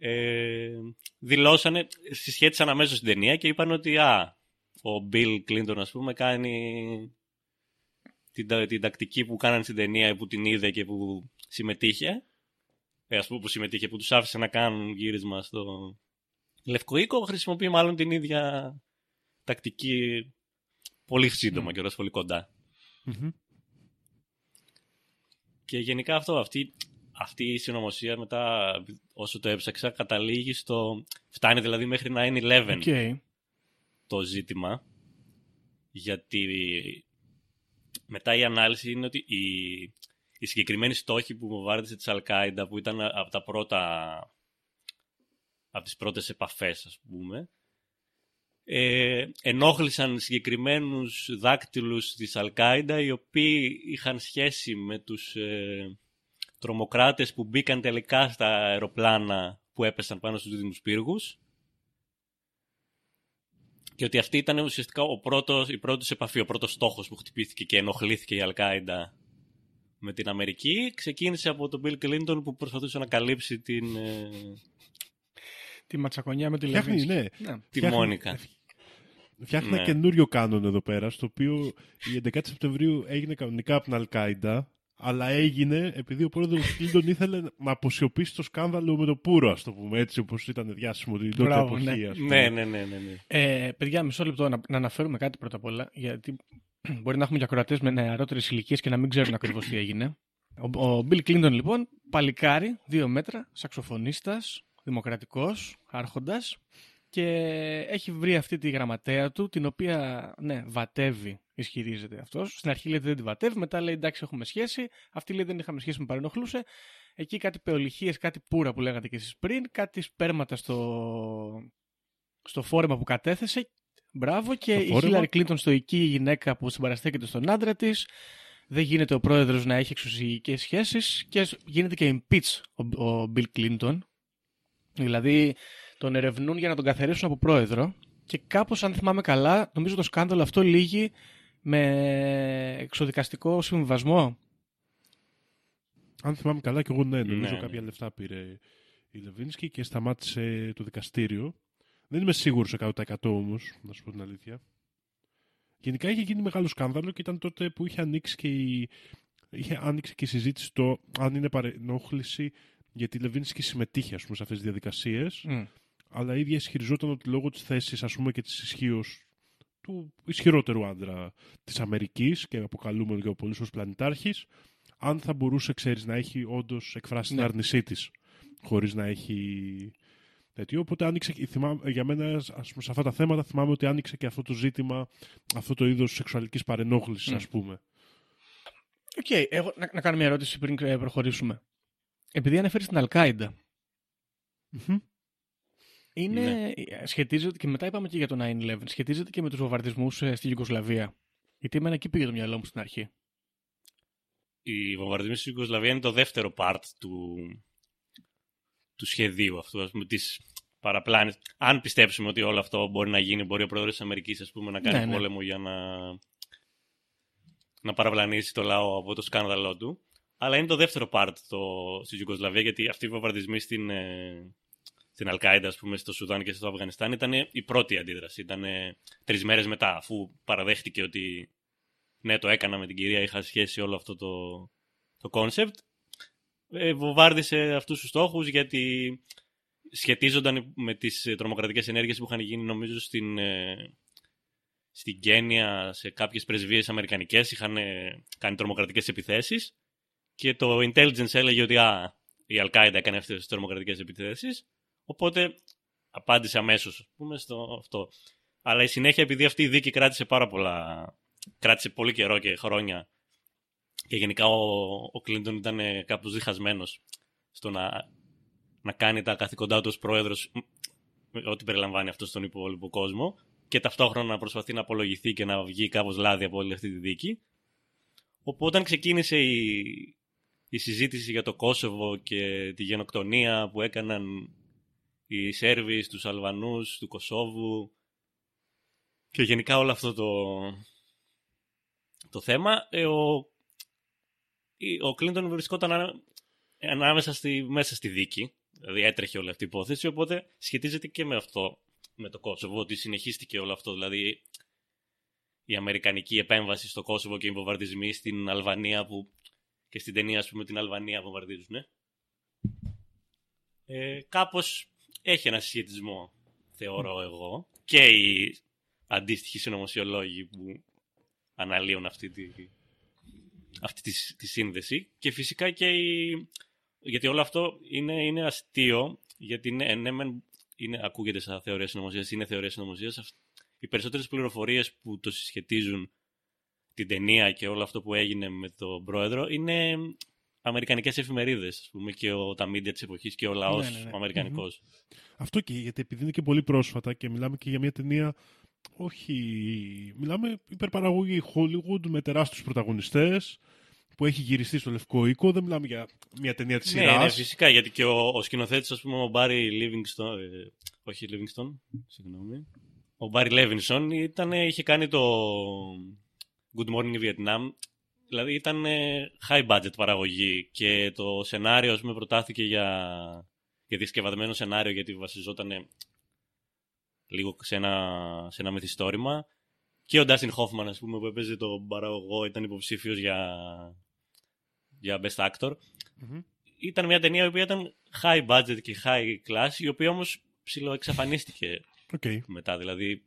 ε, δηλώσανε, συσχέτισαν αμέσως την ταινία και είπαν ότι α, ο Bill Clinton ας πούμε κάνει την, την τακτική που κάνανε στην ταινία που την είδε και που συμμετείχε. Ε, ας πούμε που συμμετείχε που τους άφησε να κάνουν γύρισμα στο Λευκό Οίκο χρησιμοποιεί μάλλον την ίδια τακτική πολύ σύντομα mm. και πολύ Και γενικά αυτό, αυτή αυτή η συνωμοσία μετά, όσο το έψαξα, καταλήγει στο... Φτάνει δηλαδή μέχρι να είναι 11 okay. το ζήτημα. Γιατί μετά η ανάλυση είναι ότι η, η συγκεκριμένη στόχη που βομβάρδισε της Αλκάιντα, που ήταν από τα πρώτα... από τις πρώτες επαφές, ας πούμε, ε, ενόχλησαν συγκεκριμένους δάκτυλους της Αλκάιντα, οι οποίοι είχαν σχέση με τους... Ε, τρομοκράτες που μπήκαν τελικά στα αεροπλάνα που έπεσαν πάνω στους δίδυμους πύργους και ότι αυτή ήταν ουσιαστικά ο πρώτος, η πρώτη επαφή, ο πρώτος στόχος που χτυπήθηκε και ενοχλήθηκε η Αλκάιντα με την Αμερική. Ξεκίνησε από τον Bill Clinton που προσπαθούσε να καλύψει την... Ε, τη ματσακονιά με τη Λεβίνσκι. Ναι. ναι. Τη Φτιάχνει, Μόνικα. Φτιάχνει ναι. ένα καινούριο κάνον εδώ πέρα, στο οποίο η 11 Σεπτεμβρίου έγινε κανονικά από την Αλκάιντα αλλά έγινε επειδή ο πρόεδρος Κλίντον ήθελε να αποσιωπήσει το σκάνδαλο με το Πούρο, ας το πούμε έτσι, όπως ήταν διάσημο την τότε Μπράβο, εποχή. Ναι. Ας πούμε. ναι, ναι, ναι, ναι. ναι. Ε, παιδιά, μισό λεπτό να, να αναφέρουμε κάτι πρώτα απ' όλα, γιατί μπορεί να έχουμε και ακροατές με νεαρότερες ηλικίες και να μην ξέρουν ακριβώς τι έγινε. Ο, ο Bill Clinton, λοιπόν, παλικάρι, δύο μέτρα, σαξοφωνίστας, δημοκρατικός, άρχοντας, και έχει βρει αυτή τη γραμματέα του, την οποία, ναι, βατεύει, ισχυρίζεται αυτός. Στην αρχή λέει δεν τη βατεύει, μετά λέει εντάξει, έχουμε σχέση. Αυτή λέει δεν είχαμε σχέση, με παρενοχλούσε. Εκεί κάτι πεολυχίες, κάτι πουρα που λέγατε και εσείς πριν, κάτι σπέρματα στο, στο φόρεμα που κατέθεσε. Μπράβο. Και η Χίλαρη Κλίντον στο εκεί η γυναίκα που συμπαραστέκεται στον άντρα της. Δεν γίνεται ο πρόεδρος να έχει εξουσιαστικέ σχέσεις και γίνεται και impeach ο, ο Bill Clinton. Δηλαδή τον ερευνούν για να τον καθαρίσουν από πρόεδρο και κάπως αν θυμάμαι καλά νομίζω το σκάνδαλο αυτό λύγει με εξοδικαστικό συμβιβασμό. Αν θυμάμαι καλά και εγώ ναι, νομίζω ναι. κάποια λεφτά πήρε η Λεβίνσκι και σταμάτησε το δικαστήριο. Δεν είμαι σίγουρος 100% όμως, να σου πω την αλήθεια. Γενικά είχε γίνει μεγάλο σκάνδαλο και ήταν τότε που είχε ανοίξει και η, είχε άνοιξε και η συζήτηση το αν είναι παρενόχληση γιατί η Λεβίνσκι συμμετείχε ας πούμε, σε αυτές τις διαδικασίες αλλά η ίδια ισχυριζόταν ότι λόγω της θέσης ας πούμε και της ισχύως του ισχυρότερου άντρα της Αμερικής και αποκαλούμενο και ο πολύς ως πλανητάρχης αν θα μπορούσε ξέρεις να έχει όντως εκφράσει ναι. την άρνησή της, χωρίς να έχει τέτοιο. Οπότε άνοιξε, θυμάμαι, για μένα ας πούμε, σε αυτά τα θέματα θυμάμαι ότι άνοιξε και αυτό το ζήτημα, αυτό το είδος σεξουαλικής παρενόχλησης mm. ας πούμε. Ok, okay, εγώ να, να κάνω μια ερώτηση πριν ε, προχωρήσουμε. Επειδή αναφέρει την Αλκάιντα, mm-hmm. Είναι, ναι. σχετίζεται και μετά είπαμε και για το 9-11, σχετίζεται και με τους βομβαρδισμούς ε, στη Ιουγκοσλαβία. Γιατί εμένα εκεί πήγε το μυαλό μου στην αρχή. Οι βομβαρδισμοί στη Ιουγκοσλαβία είναι το δεύτερο part του, του σχεδίου αυτού, ας πούμε, της παραπλάνης. Αν πιστέψουμε ότι όλο αυτό μπορεί να γίνει, μπορεί ο πρόεδρος της Αμερικής ας πούμε, να κάνει ναι, ναι. πόλεμο για να να παραπλανήσει το λαό από το σκάνδαλό του. Αλλά είναι το δεύτερο part το, στη Ιουγκοσλαβία, γιατί αυτοί οι βομβαρδισμοί στην, ε, στην Αλκάιντα, ας πούμε, στο Σουδάν και στο Αφγανιστάν ήταν η πρώτη αντίδραση. Ήταν τρεις μέρες μετά, αφού παραδέχτηκε ότι ναι, το έκανα με την κυρία, είχα σχέση όλο αυτό το, το concept. Ε, βομβάρδισε αυτούς τους στόχους γιατί σχετίζονταν με τις τρομοκρατικές ενέργειες που είχαν γίνει νομίζω στην, ε, στην Κένια σε κάποιες πρεσβείες αμερικανικές είχαν ε, κάνει τρομοκρατικές επιθέσεις και το intelligence έλεγε ότι α, η Al-Qaeda έκανε αυτές τις τρομοκρατικές επιθέσεις οπότε απάντησε αμέσως πούμε, στο αυτό. Αλλά η συνέχεια επειδή αυτή η δίκη κράτησε πάρα πολλά κράτησε πολύ καιρό και χρόνια και γενικά ο, ο Κλίντον ήταν ε, κάπως διχασμένος στο να, να κάνει τα καθηκοντά του ως πρόεδρος ό,τι περιλαμβάνει αυτό στον υπόλοιπο κόσμο και ταυτόχρονα να προσπαθεί να απολογηθεί και να βγει κάπως λάδι από όλη αυτή τη δίκη. Οπότε όταν ξεκίνησε η, η συζήτηση για το Κόσοβο και τη γενοκτονία που έκαναν οι Σέρβοι στους Αλβανούς του Κωσόβου και γενικά όλο αυτό το, το θέμα, ε, ο, ο Κλίντον βρισκόταν ανάμεσα στη, μέσα στη δίκη, δηλαδή έτρεχε όλη αυτή η υπόθεση, οπότε σχετίζεται και με αυτό με το Κόσοβο, ότι συνεχίστηκε όλο αυτό. Δηλαδή η αμερικανική επέμβαση στο Κόσοβο και οι βομβαρδισμοί στην Αλβανία που και στην ταινία, ας πούμε, την Αλβανία βομβαρδίζουν. Ναι. Ε, κάπως έχει ένα συσχετισμό, θεωρώ εγώ, και οι αντίστοιχοι συνωμοσιολόγοι που αναλύουν αυτή τη, αυτή τη, τη σύνδεση και φυσικά και η, γιατί όλο αυτό είναι, είναι αστείο γιατί ναι, ναι, είναι, ακούγεται σαν θεωρία συνωμοσίας, είναι θεωρία συνωμοσίας. Οι περισσότερες πληροφορίες που το συσχετίζουν την ταινία και όλο αυτό που έγινε με τον πρόεδρο είναι αμερικανικές εφημερίδες, ας πούμε, και ο, τα μίντια της εποχής και ο λαός ναι, ναι, ναι. ο αμερικανικος Αυτό και γιατί επειδή είναι και πολύ πρόσφατα και μιλάμε και για μια ταινία όχι, μιλάμε υπερπαραγωγή Hollywood με τεράστιους πρωταγωνιστές που έχει γυριστεί στο Λευκό Οίκο. Δεν μιλάμε για μια ταινία της σειράς. Ναι, ναι, φυσικά. Γιατί και ο, ο σκηνοθέτης, ας πούμε, ο Μπάρι Λίβινγκστον. Ε, όχι Λίβινγκστον, συγγνώμη. Ο Μπάρι Λέβινσον είχε κάνει το Good Morning Vietnam. Δηλαδή ήταν high budget παραγωγή και το σενάριο, ας πούμε, προτάθηκε για, για δισκευασμένο σενάριο γιατί βασιζόταν λίγο σε ένα, σε ένα μυθιστόρημα. Και ο Ντάστιν Χόφμαν, ας πούμε, που έπαιζε τον παραγωγό, ήταν υποψήφιος για, για Best Actor. Ήταν μια ταινία η οποία ήταν high budget και high class, η οποία όμως ψηλοεξαφανίστηκε okay. μετά. Δηλαδή.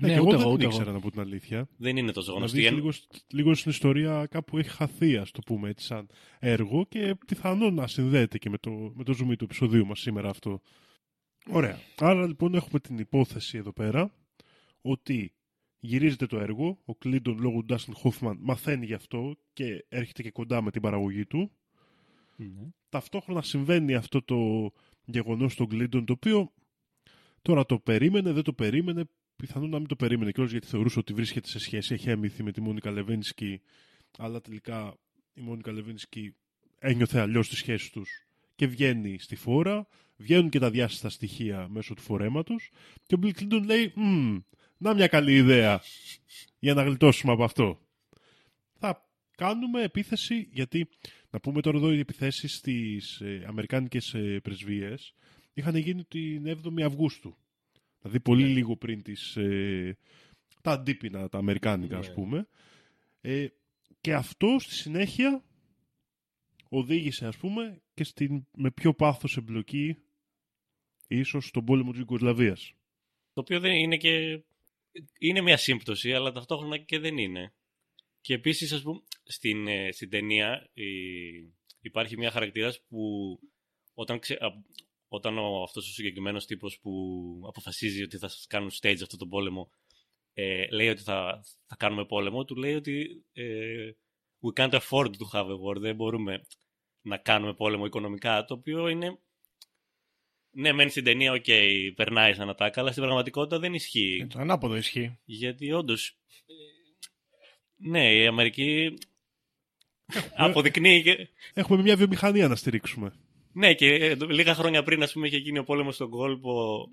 Ναι, ναι εγώ δεν την ήξερα να πω την αλήθεια. Δεν είναι τόσο γνωστή. Δηλαδή, λίγο, λίγο στην ιστορία κάπου έχει χαθεί, ας το πούμε έτσι, σαν έργο και πιθανόν να συνδέεται και με το, με το zoom του επεισοδίου μας σήμερα αυτό. Ωραία. Άρα λοιπόν έχουμε την υπόθεση εδώ πέρα ότι γυρίζεται το έργο, ο Κλίντον λόγω του Ντάστιν Χόφμαν μαθαίνει γι' αυτό και έρχεται και κοντά με την παραγωγή του. Mm-hmm. Ταυτόχρονα συμβαίνει αυτό το γεγονός στον Κλίντον το οποίο τώρα το περίμενε, δεν το περίμενε, πιθανόν να μην το περίμενε κιόλας γιατί θεωρούσε ότι βρίσκεται σε σχέση, έχει έμυθει με τη Μόνικα Λεβένσκι αλλά τελικά η Μόνικα Λεβένσκι ένιωθε αλλιώς τη σχέση τους και βγαίνει στη φόρα, βγαίνουν και τα διάστατα στοιχεία μέσω του φορέματος και ο Μπιλ Κλίντον λέει να μια καλή ιδέα για να γλιτώσουμε από αυτό. Θα κάνουμε επίθεση, γιατί να πούμε τώρα εδώ οι επιθέσεις στις ε, αμερικάνικες ε, πρεσβείες είχαν γίνει την 7η Αυγούστου. Δηλαδή πολύ ναι. λίγο πριν τις, ε, τα αντίπεινα, τα αμερικάνικα ας ναι. πούμε. Ε, και αυτό στη συνέχεια οδήγησε ας πούμε και στην, με πιο πάθος εμπλοκή ίσως στον πόλεμο της Ιουγκοσλαβίας. Το οποίο δεν είναι και είναι μια σύμπτωση, αλλά ταυτόχρονα και δεν είναι. Και επίσης, ας πούμε, στην, ε, στην ταινία υπάρχει μια χαρακτήρας που όταν, ξε, όταν ο, αυτός ο συγκεκριμένος τύπος που αποφασίζει ότι θα κάνουν stage αυτό το πόλεμο ε, λέει ότι θα, θα κάνουμε πόλεμο, του λέει ότι ε, we can't afford to have a war, δεν μπορούμε να κάνουμε πόλεμο οικονομικά, το οποίο είναι ναι, μένει στην ταινία, ok, okay, περνάει σαν ατάκα, αλλά στην πραγματικότητα δεν ισχύει. Το ανάποδο ισχύει. Γιατί όντως. Ναι, η Αμερική αποδεικνύει. Και... Έχουμε μια βιομηχανία να στηρίξουμε. Ναι, και ε, λίγα χρόνια πριν, ας πούμε, είχε γίνει ο πόλεμος στον κόλπο,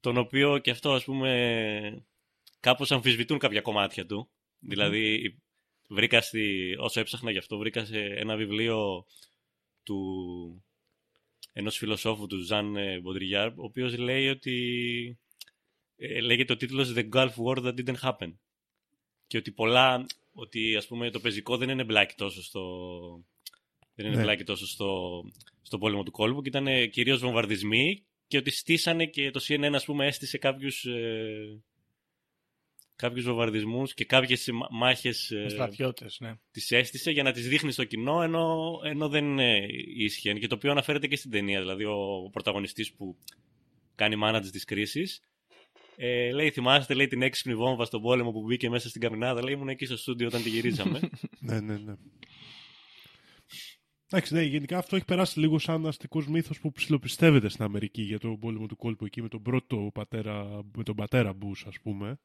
τον οποίο και αυτό, ας πούμε, κάπως αμφισβητούν κάποια κομμάτια του. Δηλαδή, βρήκα στη, όσο έψαχνα γι' αυτό, βρήκα σε ένα βιβλίο του ενός φιλοσόφου του Ζαν Μποντριγιάρ, ο οποίος λέει ότι ε, λέγεται ο τίτλος The Gulf War That Didn't Happen. Και ότι πολλά, ότι ας πούμε το πεζικό δεν είναι μπλάκι τόσο στο, δεν είναι Ναι. μπλάκι τόσο στο, στο πόλεμο του κόλπου και ήταν ε, κυρίως βομβαρδισμοί και ότι στήσανε και το CNN ας πούμε έστησε κάποιους, ε, κάποιους βομβαρδισμούς και κάποιες μα- μάχες ε, Στρατιώτες, ναι. τις έστησε για να τις δείχνει στο κοινό ενώ, ενώ δεν ε, ίσχυε και το οποίο αναφέρεται και στην ταινία δηλαδή ο πρωταγωνιστής που κάνει μάνατζ της κρίσης ε, λέει θυμάστε λέει την έξυπνη βόμβα στον πόλεμο που μπήκε μέσα στην καμινάδα λέει ήμουν εκεί στο στούντιο όταν τη γυρίζαμε Ναι, ναι, ναι. Εντάξει, ναι, γενικά αυτό έχει περάσει λίγο σαν αστικός μύθος που ψιλοπιστεύεται στην Αμερική για τον πόλεμο του κόλπου εκεί με τον πρώτο πατέρα, με τον πατέρα Μπούς, ας πούμε,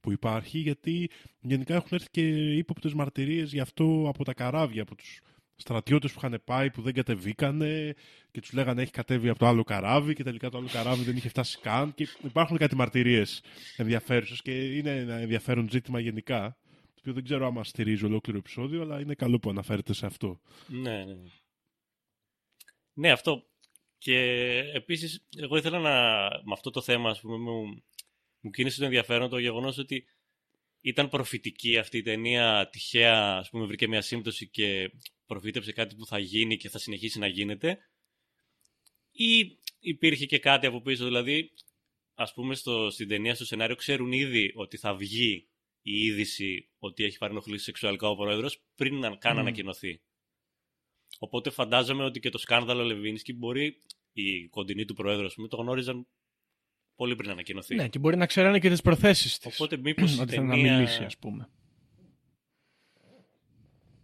που υπάρχει, γιατί γενικά έχουν έρθει και ύποπτες μαρτυρίες γι' αυτό από τα καράβια, από τους στρατιώτες που είχαν πάει που δεν κατεβήκανε και τους λέγανε έχει κατέβει από το άλλο καράβι και τελικά το άλλο καράβι δεν είχε φτάσει καν. Και υπάρχουν κάτι μαρτυρίες ενδιαφέρουσες και είναι ένα ενδιαφέρον ζήτημα γενικά. Το οποίο δεν ξέρω άμα στηρίζει ολόκληρο επεισόδιο, αλλά είναι καλό που αναφέρεται σε αυτό. Ναι, ναι. Ναι, αυτό. Και επίσης, εγώ ήθελα να, με αυτό το θέμα, ας πούμε, μου, μου κίνησε το ενδιαφέρον το γεγονός ότι ήταν προφητική αυτή η ταινία, τυχαία, ας πούμε, βρήκε μια σύμπτωση και προφήτεψε κάτι που θα γίνει και θα συνεχίσει να γίνεται. Ή υπήρχε και κάτι από πίσω, δηλαδή, ας πούμε, στο, στην ταινία, στο σενάριο, ξέρουν ήδη ότι θα βγει η είδηση ότι έχει παρενοχλήσει σεξουαλικά ο πρόεδρος πριν να καν ανακοινωθεί. Οπότε φαντάζομαι ότι και το σκάνδαλο Λεβίνσκι μπορεί οι κοντινοί του πρόεδρου ας πούμε, το γνώριζαν πολύ πριν ανακοινωθεί. Ναι, και μπορεί να ξέρανε και τις προθέσεις της. Οπότε μήπως η ότι θέλει να ταινία... μιλήσει, ας πούμε.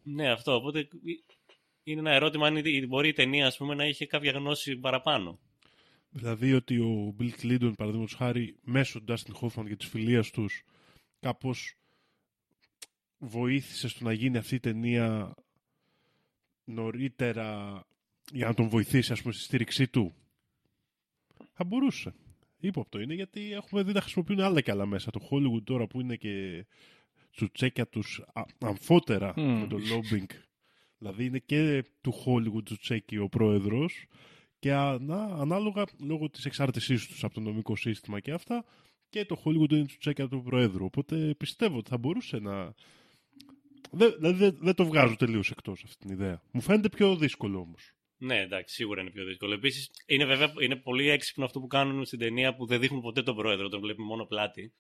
Ναι, αυτό. Οπότε είναι ένα ερώτημα αν η- μπορεί η ταινία ας πούμε, να είχε κάποια γνώση παραπάνω. Δηλαδή ότι ο Bill Clinton, παραδείγματος χάρη, μέσω του Dustin Hoffman και τη φιλία τους, κάπως βοήθησε στο να γίνει αυτή η ταινία νωρίτερα για να τον βοηθήσει, ας πούμε, στη στήριξή του; Θα μπορούσε. Ύποπτο είναι γιατί έχουμε δει να χρησιμοποιούν άλλα και άλλα μέσα. Το Hollywood τώρα που είναι και τσουτσέκια τους α- αμφότερα Μμμ. με το lobbying. Δηλαδή είναι και του Hollywood τσουτσέκι ο πρόεδρος και ανά, ανάλογα λόγω της εξάρτησής τους από το νομικό σύστημα και αυτά και το Hollywood είναι τσουτσέκια του Προέδρου. Οπότε πιστεύω ότι θα μπορούσε να... Δεν δε, δε, δεν το βγάζω τελείως εκτός αυτή την ιδέα. Μου φαίνεται πιο δύσκολο όμως. Ναι, εντάξει, σίγουρα είναι πιο δύσκολο. Επίσης, είναι βέβαια είναι πολύ έξυπνο αυτό που κάνουν στην ταινία που δεν δείχνουν ποτέ τον πρόεδρο, τον βλέπουμε μόνο πλάτη.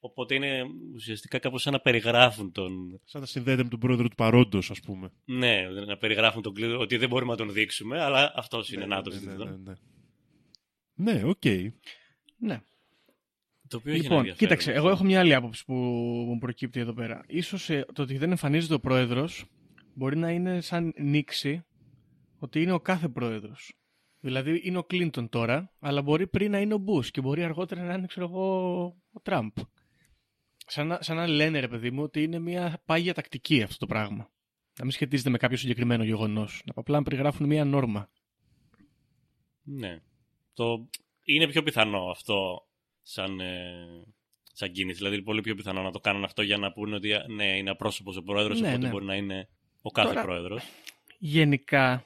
Οπότε είναι ουσιαστικά κάπως σαν να περιγράφουν τον. Σαν να συνδέεται με τον πρόεδρο του παρόντος, ας πούμε. Ναι, να περιγράφουν τον Κλίντον, ότι δεν μπορούμε να τον δείξουμε, αλλά αυτός είναι ναι, να το ναι, ναι, ζητητό. ναι, ναι. Ναι, οκ. Ναι. Το οποίο έχει ένα Λοιπόν, ενδιαφέρον. κοίταξε, εγώ έχω μια άλλη άποψη που μου προκύπτει εδώ πέρα. Ίσως ε, το ότι δεν εμφανίζεται ο πρόεδρος μπορεί να είναι σαν νήξη ότι είναι ο κάθε πρόεδρος. Δηλαδή είναι ο Κλίντον τώρα, αλλά μπορεί πριν να είναι ο Μπούς και μπορεί αργότερα να είναι, ξέρω εγώ, ο Τραμπ. Σαν να, σαν να λένε, ρε παιδί μου, ότι είναι μια πάγια τακτική αυτό το πράγμα. Να μην σχετίζεται με κάποιο συγκεκριμένο γεγονός. Να απλά να περιγράφουν μια νόρμα. Ναι. Το... Είναι πιο πιθανό αυτό σαν, ε... σαν κίνηση. Δηλαδή είναι πολύ πιο πιθανό να το κάνουν αυτό για να πούνε ότι ναι, είναι απρόσωπος ο πρόεδρος, Ναι, οπότε ναι. μπορεί να είναι ο κάθε Τώρα- πρόεδρος. Γενικά,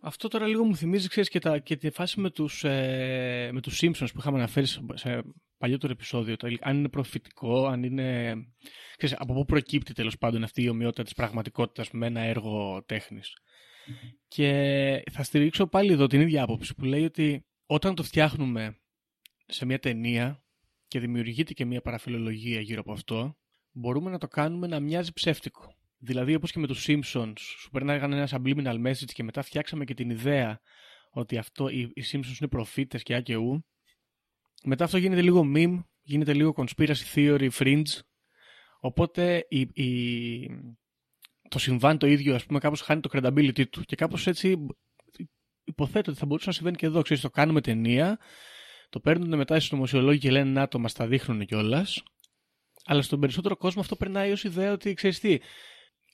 αυτό τώρα λίγο μου θυμίζει, ξέρεις, και, τα, και τη φάση με τους, ε, με τους Simpsons που είχαμε αναφέρει σε, σε παλιότερο επεισόδιο. Το, αν είναι προφητικό, αν είναι... Ξέρεις, από πού προκύπτει τέλος πάντων αυτή η ομοιότητα της πραγματικότητας με ένα έργο τέχνης. Και θα στηρίξω πάλι εδώ την ίδια άποψη που λέει ότι όταν το φτιάχνουμε σε μια ταινία και δημιουργείται και μια παραφιλολογία γύρω από αυτό, μπορούμε να το κάνουμε να μοιάζει ψεύτικο. Δηλαδή, όπως και με τους Simpsons, σου περνάγανε ένας subliminal message και μετά φτιάξαμε και την ιδέα ότι αυτό, οι, οι Simpsons είναι προφήτες και α και ου. Μετά αυτό γίνεται λίγο meme, γίνεται λίγο conspiracy theory, fringe. Οπότε η, η, το συμβάν το ίδιο, ας πούμε, κάπως χάνει το credibility του. Και κάπως έτσι υποθέτω ότι θα μπορούσε να συμβαίνει και εδώ. Ξέρεις, το κάνουμε ταινία, το παίρνουν μετά οι συνωμοσιολόγοι και λένε να το μας τα δείχνουν κιόλας. Αλλά στον περισσότερο κόσμο αυτό περνάει ως ιδέα ότι ξέρεις τι,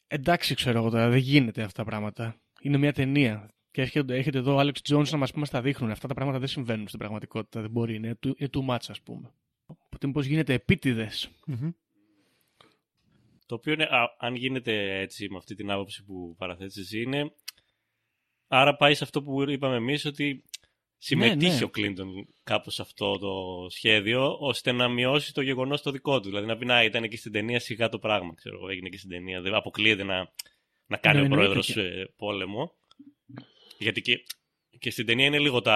εντάξει ξέρω εγώ τώρα, δεν γίνεται αυτά τα πράγματα. Είναι μια ταινία. Και έρχεται, έρχεται εδώ ο Alex Jones να μας πει μας τα δείχνουν. Αυτά τα πράγματα δεν συμβαίνουν στην πραγματικότητα. Δεν μπορεί, είναι too, είναι too much ας πούμε. Οπότε μήπως γίνεται επίτηδες. Το οποίο είναι, α, αν γίνεται έτσι με αυτή την άποψη που παραθέτεις εσύ είναι άρα πάει σε αυτό που είπαμε εμείς ότι συμμετείχε ναι. ο Κλίντον κάπως σε αυτό το σχέδιο ώστε να μειώσει το γεγονός το δικό του. Δηλαδή να πει να ήταν εκεί στην ταινία σιγά το πράγμα, ξέρω εγώ, έγινε και στην ταινία. Δεν αποκλείεται να, να κάνει Ναι, ο εννοείται πρόεδρος και- ε, πόλεμο. Γιατί και, και στην ταινία είναι λίγο τα...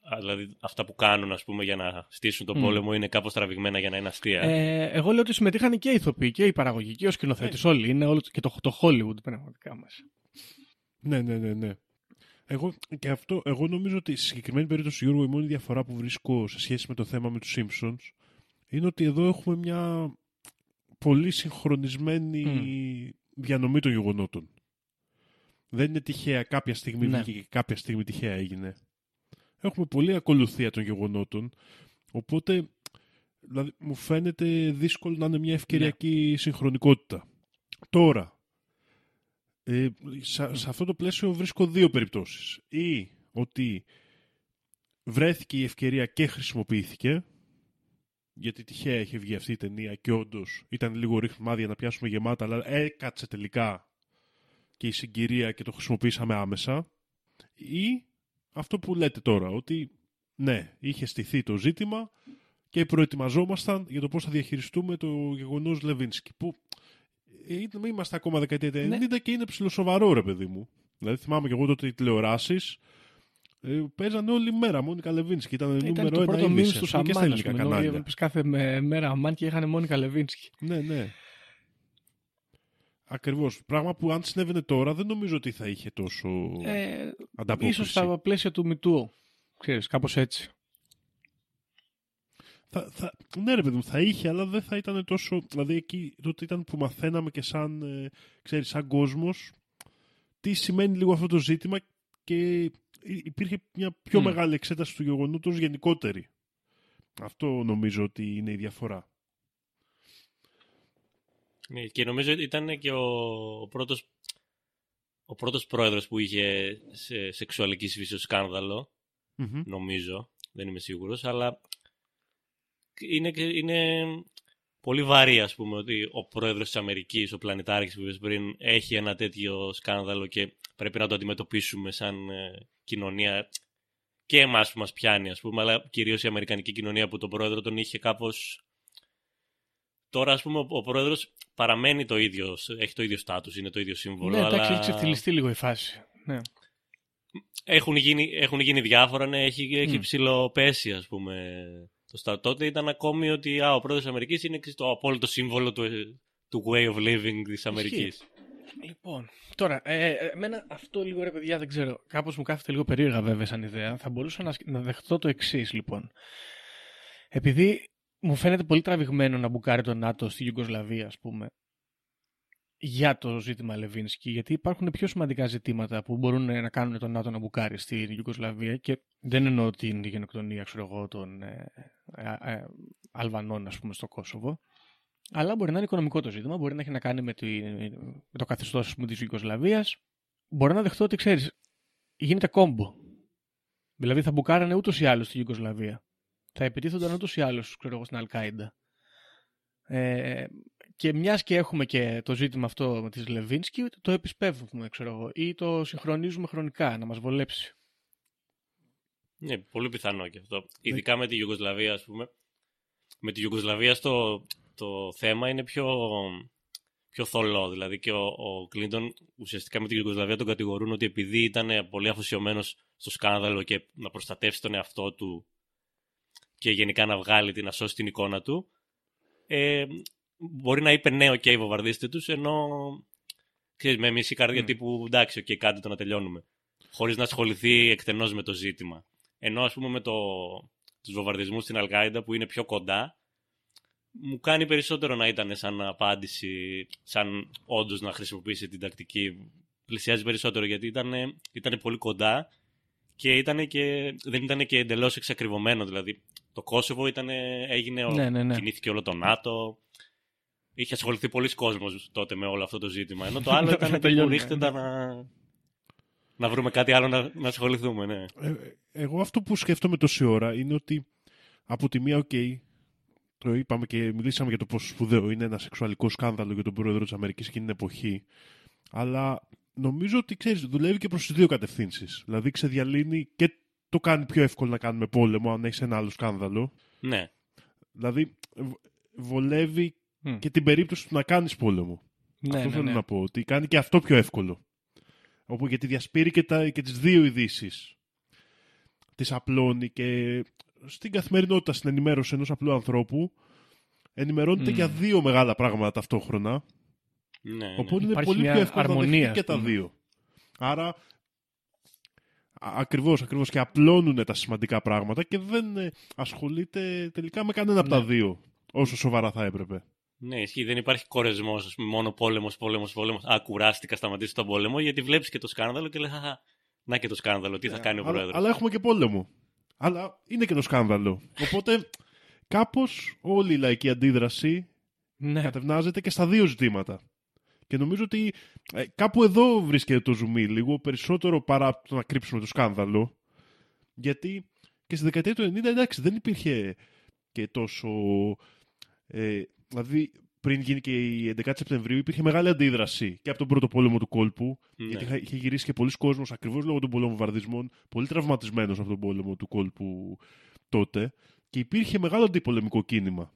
α, Δηλαδή αυτά που κάνουν ας πούμε για να στήσουν τον Μμ. πόλεμο είναι κάπως τραβηγμένα για να είναι αστεία. Ε, εγώ λέω ότι συμμετείχαν και οι ηθοποιοί και οι παραγωγοί και ο σκηνοθέτης. Ναι. Όλοι είναι όλο, και το, το Hollywood πραγματικά μας. Ναι, ναι, ναι, ναι. Εγώ, και αυτό, εγώ νομίζω ότι στη συγκεκριμένη περίπτωση, Γιώργο, η μόνη διαφορά που βρίσκω σε σχέση με το θέμα με τους Simpsons είναι ότι εδώ έχουμε μια πολύ συγχρονισμένη διανομή των γεγονότων. Δεν είναι τυχαία κάποια στιγμή Ναι. βγήκε και κάποια στιγμή τυχαία έγινε. Έχουμε πολλή ακολουθία των γεγονότων, οπότε δηλαδή, μου φαίνεται δύσκολο να είναι μια ευκαιριακή συγχρονικότητα. Τώρα, ε, σε, σε αυτό το πλαίσιο βρίσκω δύο περιπτώσεις. Ή ότι βρέθηκε η ευκαιρία και χρησιμοποιήθηκε, γιατί τυχαία είχε βγει αυτή η ταινία και όντως ήταν λίγο ρίχνουμε να πιάσουμε γεμάτα, αλλά έκατσε τελικά και η συγκυρία και το χρησιμοποίησαμε άμεσα. Ή αυτό που λέτε τώρα, ότι ναι, είχε στηθεί το ζήτημα και προετοιμαζόμασταν για το πώς θα διαχειριστούμε το γεγονός Λεβίνσκι. Που ε, είμαστε ακόμα δεκαετία του 90 και είναι ψηλοσοβαρό ρε παιδί μου. Δηλαδή θυμάμαι και εγώ τότε οι τηλεοράσεις ε, παίζανε όλη μέρα Μόνικα Λεβίνσκι. Ήταν, Ήταν νούμερο το ένα πρώτο μήνυμα είδηση, ας στους πούμε, και στα Αμάν. ελληνικά Νομίζω κανάλια. έβλεπες κάθε με- μέρα Αμάν και είχαν Μόνικα Λεβίνσκι. Ναι, ναι. Ακριβώς. Πράγμα που αν συνέβαινε τώρα δεν νομίζω ότι θα είχε τόσο Ε, ανταπόκριση. ίσως στα πλαίσια του Μητού. Ξέρεις, κάπως έτσι. Θα, θα, ναι ρε παιδί μου, θα είχε, αλλά δεν θα ήταν τόσο... Δηλαδή εκεί τότε ήταν που μαθαίναμε και σαν, ε, ξέρεις, σαν κόσμος τι σημαίνει λίγο αυτό το ζήτημα και υ- υπήρχε μια πιο Μμ. μεγάλη εξέταση του γεγονότος γενικότερη. Αυτό νομίζω ότι είναι η διαφορά. Ναι, και νομίζω ότι ήταν και ο, ο πρώτος ο πρώτος πρόεδρος που είχε σε σεξουαλική φύσεως σκάνδαλο, Μμμ. νομίζω, δεν είμαι σίγουρος, αλλά είναι, και- είναι πολύ βαρύ, ας πούμε, ότι ο πρόεδρος της Αμερικής, ο πλανητάρχης που είπες πριν, έχει ένα τέτοιο σκάνδαλο και πρέπει να το αντιμετωπίσουμε σαν ε, κοινωνία και εμάς που μας πιάνει, ας πούμε, αλλά κυρίως η αμερικανική κοινωνία που τον πρόεδρο τον είχε κάπως... Τώρα, ας πούμε, ο, ο πρόεδρος παραμένει το ίδιο, έχει το ίδιο στάτους, είναι το ίδιο σύμβολο, Ναι, εντάξει, αλλά έχει ξεφτυλιστεί λίγο η φάση. Ναι. έχουν γίνει, έχουν γίνει διάφορα, ναι, έχει, έχει Μμ. ψηλοπέσει, ας πούμε. Το στά- τότε ήταν ακόμη ότι α, ο πρόεδρος της Αμερικής είναι το απόλυτο σύμβολο του, του way of living της Αμερικής. Λοιπόν, τώρα, ε, ε, εμένα αυτό λίγο ρε παιδιά δεν ξέρω. Κάπως μου κάθεται λίγο περίεργα βέβαια σαν ιδέα. Θα μπορούσα να, σκ- να δεχτώ το εξής λοιπόν. Επειδή μου φαίνεται πολύ τραβηγμένο να μπουκάρει το ΝΑΤΟ στη Ιουγκοσλαβία, ας πούμε, για το ζήτημα Λεβίνσκι, γιατί υπάρχουν πιο σημαντικά ζητήματα που μπορούν να κάνουν τον ΝΑΤΟ να μπουκάρει στη Ιουγκοσλαβία και δεν εννοώ την γενοκτονία, ξέρω εγώ, των ε, ε, ε, Αλβανών, ας πούμε, στο Κόσοβο. Αλλά μπορεί να είναι οικονομικό το ζήτημα, μπορεί να έχει να κάνει με, τη, με το καθεστώς της Ιουγκοσλαβίας. Μπορεί να δεχτώ ότι ξέρεις, γίνεται κόμπο. Δηλαδή θα μπουκάρανε ούτως ή άλλως στη Ιουγκοσλαβία. Θα επιτίθονταν ούτως ή άλλως στην Αλκάιντα. Ε, και μιας και έχουμε και το ζήτημα αυτό με της Λεβίνσκι, το επισπεύουμε, ξέρω εγώ, ή το συγχρονίζουμε χρονικά να μας βολέψει. Ναι, πολύ πιθανό και αυτό. Ειδικά με τη Ιουγκοσλαβία, ας πούμε. Με τη Ιουγκοσλαβία στο, το θέμα είναι πιο, πιο θολό. Δηλαδή και ο, ο Κλίντον ουσιαστικά με τη Ιουγκοσλαβία τον κατηγορούν ότι επειδή ήταν πολύ αφοσιωμένος στο σκάνδαλο και να προστατεύσει τον εαυτό του και γενικά να βγάλει την να σώσει την εικόνα του, ε, μπορεί να είπε ναι, ok, okay, βομβαρδίστε τους, ενώ ξέρεις, με μισή καρδιά Mm. τύπου εντάξει, ok, okay, κάντε το να τελειώνουμε. Χωρίς να ασχοληθεί εκτενώς με το ζήτημα. Ενώ ας πούμε με το, τους βομβαρδισμούς στην Αλκάιντα που είναι πιο κοντά, μου κάνει περισσότερο να ήταν σαν απάντηση, σαν όντως να χρησιμοποιήσει την τακτική. Πλησιάζει περισσότερο γιατί ήταν, ήταν πολύ κοντά και, ήτανε και δεν ήταν και εντελώς εξακριβωμένο. Δηλαδή το Κόσοβο ήτανε, έγινε, Ναι, ναι, ναι. κινήθηκε όλο το ΝΑΤΟ. Είχε ασχοληθεί πολλοί κόσμος τότε με όλο αυτό το ζήτημα. Ενώ το άλλο Θα ήταν τύπου τελειώνουμε. ρίχτε τα να, να βρούμε κάτι άλλο να, να ασχοληθούμε. Ναι. Ε, εγώ αυτό που σκέφτομαι τόση ώρα είναι ότι από τη μία, οκ, το είπαμε και μιλήσαμε για το πόσο σπουδαίο είναι ένα σεξουαλικό σκάνδαλο για τον πρόεδρο της Αμερικής εκείνη την εποχή. Αλλά νομίζω ότι ξέρεις, δουλεύει και προς τις δύο κατευθύνσεις. Δηλαδή ξεδιαλύνει και το κάνει πιο εύκολο να κάνουμε πόλεμο αν έχεις ένα άλλο σκάνδαλο. Ναι. Δηλαδή β- βολεύει Μμ. και την περίπτωση του να κάνεις πόλεμο. Ναι, αυτό ναι, θέλω ναι. να πω. Ότι κάνει και αυτό πιο εύκολο. Όπου γιατί διασπείρει και, τα, και τις δύο ειδήσεις. Τις απλώνει και στην καθημερινότητα, στην ενημέρωση ενός απλού ανθρώπου ενημερώνεται Μμ. για δύο μεγάλα πράγματα ταυτόχρονα. ναι, ναι. Οπότε είναι Υπάρχει πολύ μια πιο εύκολο να αρμονία, δεχτεί και ας τα πούμε. δύο. Άρα α- ακριβώς, ακριβώς και απλώνουν τα σημαντικά πράγματα και δεν ε, ασχολείται τελικά με κανένα από τα Ναι. δύο όσο σοβαρά θα έπρεπε. Ναι, ισχύει. Δεν υπάρχει κορεσμός, α πούμε, μόνο πόλεμος, πόλεμος, πόλεμος. Α, κουράστηκα, σταματήσω τον πόλεμο, γιατί βλέπεις και το σκάνδαλο και λες, Αχα, να και το σκάνδαλο, τι θα κάνει ο αλλά, πρόεδρος. αλλά έχουμε και πόλεμο. Αλλά είναι και το σκάνδαλο. Οπότε κάπως όλη η λαϊκή αντίδραση Ναι. κατευνάζεται και στα δύο ζητήματα. Και νομίζω ότι ε, κάπου εδώ βρίσκεται το ζουμί λίγο περισσότερο παρά το να κρύψουμε το σκάνδαλο. Γιατί και στη δεκαετία του 90 εντάξει δεν υπήρχε και τόσο... Ε, δηλαδή πριν γίνει και η 11 Σεπτεμβρίου υπήρχε μεγάλη αντίδραση και από τον πρώτο πόλεμο του κόλπου Ναι. γιατί είχα- είχε γυρίσει και πολλοί κόσμος ακριβώς λόγω των πολλών βομβαρδισμών πολύ τραυματισμένος από τον πόλεμο του κόλπου τότε και υπήρχε μεγάλο αντιπολεμικό κίνημα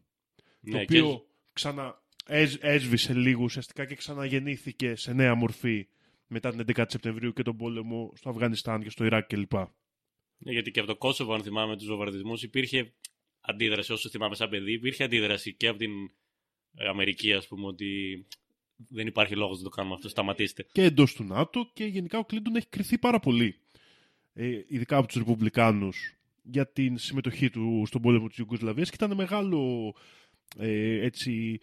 Ναι, το και- οποίο ξανα έσ- έσβησε λίγο ουσιαστικά και ξαναγεννήθηκε σε νέα μορφή μετά την 11 Σεπτεμβρίου και τον πόλεμο στο Αφγανιστάν και στο Ιράκ κλπ. Ναι, γιατί και από το Κόσοβο, αν θυμάμαι τους βομβαρδισμούς, υπήρχε αντίδραση, όσο θυμάμαι σαν παιδί, υπήρχε αντίδραση και από την ε, Αμερική, ας πούμε, ότι δεν υπάρχει λόγος να το κάνουμε αυτό, σταματήστε. Και εντός του ΝΑΤΟ και γενικά ο Κλίντον έχει κρυθεί πάρα πολύ. Ε, ειδικά από τους Ρεπουμπλικάνους για την συμμετοχή του στον πόλεμο της Ιουγκοσλαβίας και ήταν μεγάλο ε, έτσι,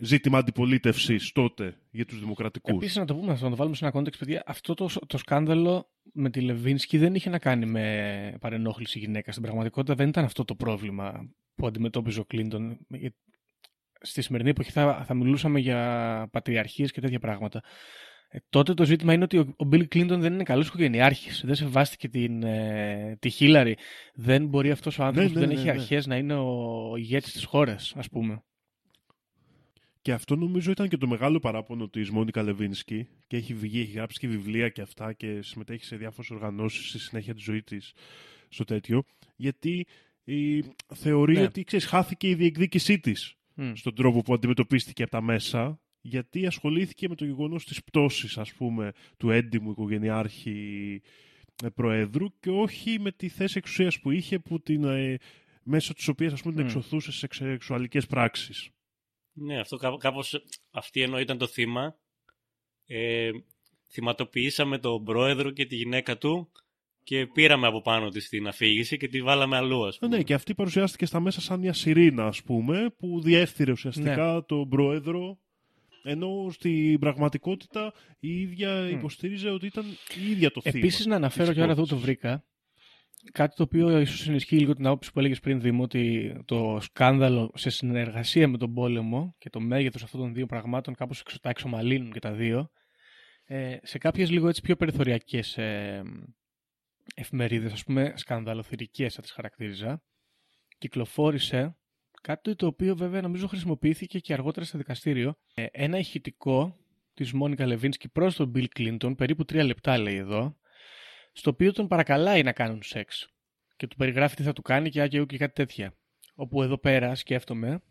ζήτημα αντιπολίτευσης τότε για τους δημοκρατικούς. Επίσης, να το πούμε, να το βάλουμε σε ένα context, παιδιά, αυτό το, το σκάνδαλο με τη Λεβίνσκι δεν είχε να κάνει με παρενόχληση γυναίκα. Στην πραγματικότητα δεν ήταν αυτό το πρόβλημα που αντιμετώπιζε ο Κλίντον. Ε, Στη σημερινή εποχή θα, θα μιλούσαμε για πατριαρχίες και τέτοια πράγματα. Ε, τότε το ζήτημα είναι ότι ο, ο Μπίλ Κλίντον δεν είναι καλός οικογενειάρχης. Δεν σεβάστηκε την, ε, τη Χίλαρη. Δεν μπορεί αυτός ο άνθρωπος ναι, που δεν ναι, έχει ναι. αρχές να είναι ο ηγέτης της χώρας, ας πούμε. Και αυτό νομίζω ήταν και το μεγάλο παράπονο της Μόνικα Λεβίνσκι και έχει βγει, έχει γράψει και βιβλία και αυτά και συμμετέχει σε διάφορες οργανώσεις στη συνέχεια της ζωής της στο τέτοιο. Γιατί η, θεωρεί Ναι. ότι ξέρεις, χάθηκε η διεκδίκησή της Μμ. στον τρόπο που αντιμετωπίστηκε από τα μέσα, γιατί ασχολήθηκε με το γεγονός της πτώσης, ας πούμε, του έντιμου οικογενειάρχη ε, προέδρου και όχι με τη θέση εξουσίας που είχε, που την, ε, μέσω της οποίας την Μμ. εξωθούσε σε σεξουαλικές πράξεις. Ναι, αυτό κάπω κάπως, αυτή ενώ ήταν το θύμα. Ε, θυματοποιήσαμε τον πρόεδρο και τη γυναίκα του και πήραμε από πάνω της την αφήγηση και τη βάλαμε αλλού, ας Ε, πούμε. Ναι, και αυτή παρουσιάστηκε στα μέσα σαν μια σιρήνα, ας πούμε, που διέφθυρε ουσιαστικά Ναι. τον πρόεδρο, ενώ στην πραγματικότητα η ίδια υποστήριζε ότι ήταν η ίδια το θύμα. Επίσης, να αναφέρω της και άρα εδώ το υπόθεσης. βρήκα. Κάτι το οποίο ίσως ενισχύει λίγο την άποψη που έλεγες πριν, Δήμο, ότι το σκάνδαλο σε συνεργασία με τον πόλεμο και το μέγεθος αυτών των δύο πραγμάτων κάπως τα εξομαλύνουν και τα δύο. Ε, σε κάποιες λίγο έτσι πιο περιθωριακές ε, εφημερίδες, ας πούμε, σκανδαλοθυρικές θα τις χαρακτήριζα, κυκλοφόρησε κάτι το οποίο βέβαια νομίζω χρησιμοποιήθηκε και αργότερα στο δικαστήριο. Ε, ένα ηχητικό της Μόνικα Λεβίνσκι προς τον Bill Clinton, περίπου τρία λεπτά λέει εδώ, στο οποίο τον παρακαλάει να κάνουν σεξ. Και του περιγράφει τι θα του κάνει και άκαιο και κάτι τέτοια. Όπου εδώ πέρα σκέφτομαι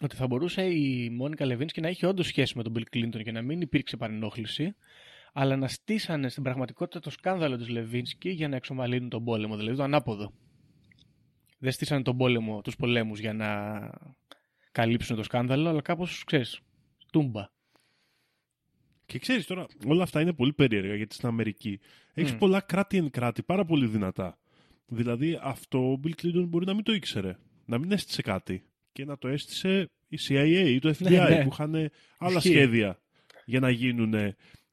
ότι θα μπορούσε η Μόνικα Λεβίνσκι να είχε όντως σχέση με τον Bill Clinton και να μην υπήρξε παρενόχληση, αλλά να στήσανε στην πραγματικότητα το σκάνδαλο της Λεβίνσκι για να εξομαλύνουν τον πόλεμο, δηλαδή το ανάποδο. Δεν στήσανε τον πόλεμο, τους πολέμους για να καλύψουν το σκάνδαλο, αλλά κάπως, ξέρεις, τούμπα. Και ξέρεις τώρα, όλα αυτά είναι πολύ περίεργα γιατί στην Αμερική έχεις Μμ. πολλά κράτη εν κράτη, πάρα πολύ δυνατά. Δηλαδή αυτό ο Bill Clinton μπορεί να μην το ήξερε, να μην έστησε κάτι και να το έστησε η CIA ή το FBI Ναι, ναι. που είχαν άλλα Ισχύει. σχέδια για να γίνουν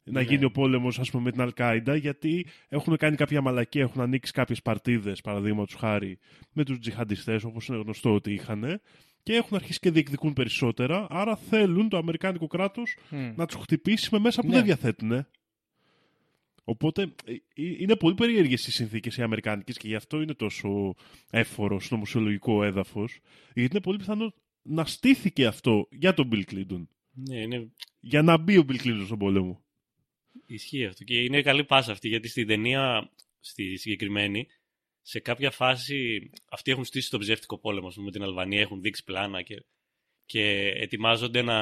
να Ναι. γίνει ο πόλεμος ας πούμε με την Αλκάιντα γιατί έχουν κάνει κάποια μαλακία, έχουν ανοίξει κάποιες παρτίδες παραδείγματος χάρη με τους τζιχαντιστές όπως είναι γνωστό ότι είχαν και έχουν αρχίσει και διεκδικούν περισσότερα άρα θέλουν το Αμερικάνικο κράτος Μμ. να τους χτυπήσει με μέσα που Ναι. δεν διαθέτουν. Οπότε ε, ε, είναι πολύ περίεργες οι συνθήκες οι Αμερικάνικες και γι' αυτό είναι τόσο έφορος στο νομοσιολογικό έδαφος. Γιατί είναι πολύ πιθανό να στήθηκε αυτό για τον Bill Clinton. Ναι, είναι... Για να μπει ο Bill Clinton στον πόλεμο. Ισχύει αυτό. Και είναι καλή πάσα αυτή, γιατί στην ταινία, στη συγκεκριμένη, σε κάποια φάση αυτοί έχουν στήσει τον ψεύτικο πόλεμο ας πούμε, με την Αλβανία, έχουν δείξει πλάνα και, και ετοιμάζονται να.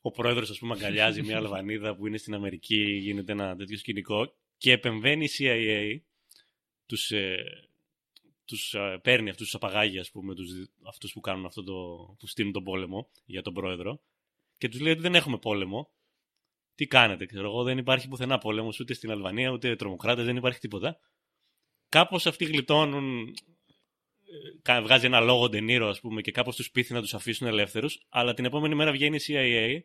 Ο πρόεδρος, ας πούμε, αγκαλιάζει μια Αλβανίδα που είναι στην Αμερική, γίνεται ένα τέτοιο σκηνικό και επεμβαίνει η CIA, τους, ε, τους ε, παίρνει αυτούς τους απαγάγει, ας πούμε, τους, αυτούς που κάνουν αυτό το, που στείλουν τον πόλεμο για τον πρόεδρο και τους λέει ότι δεν έχουμε πόλεμο. Τι κάνετε, ξέρω εγώ, δεν υπάρχει πουθενά πόλεμος ούτε στην Αλβανία, ούτε τρομοκράτες, δεν υπάρχει τίποτα κάπως αυτοί γλιτώνουν, ε, βγάζει ένα λόγο Ντε Νίρο ας πούμε και κάπως τους πείθει να τους αφήσουν ελεύθερους, αλλά την επόμενη μέρα βγαίνει η CIA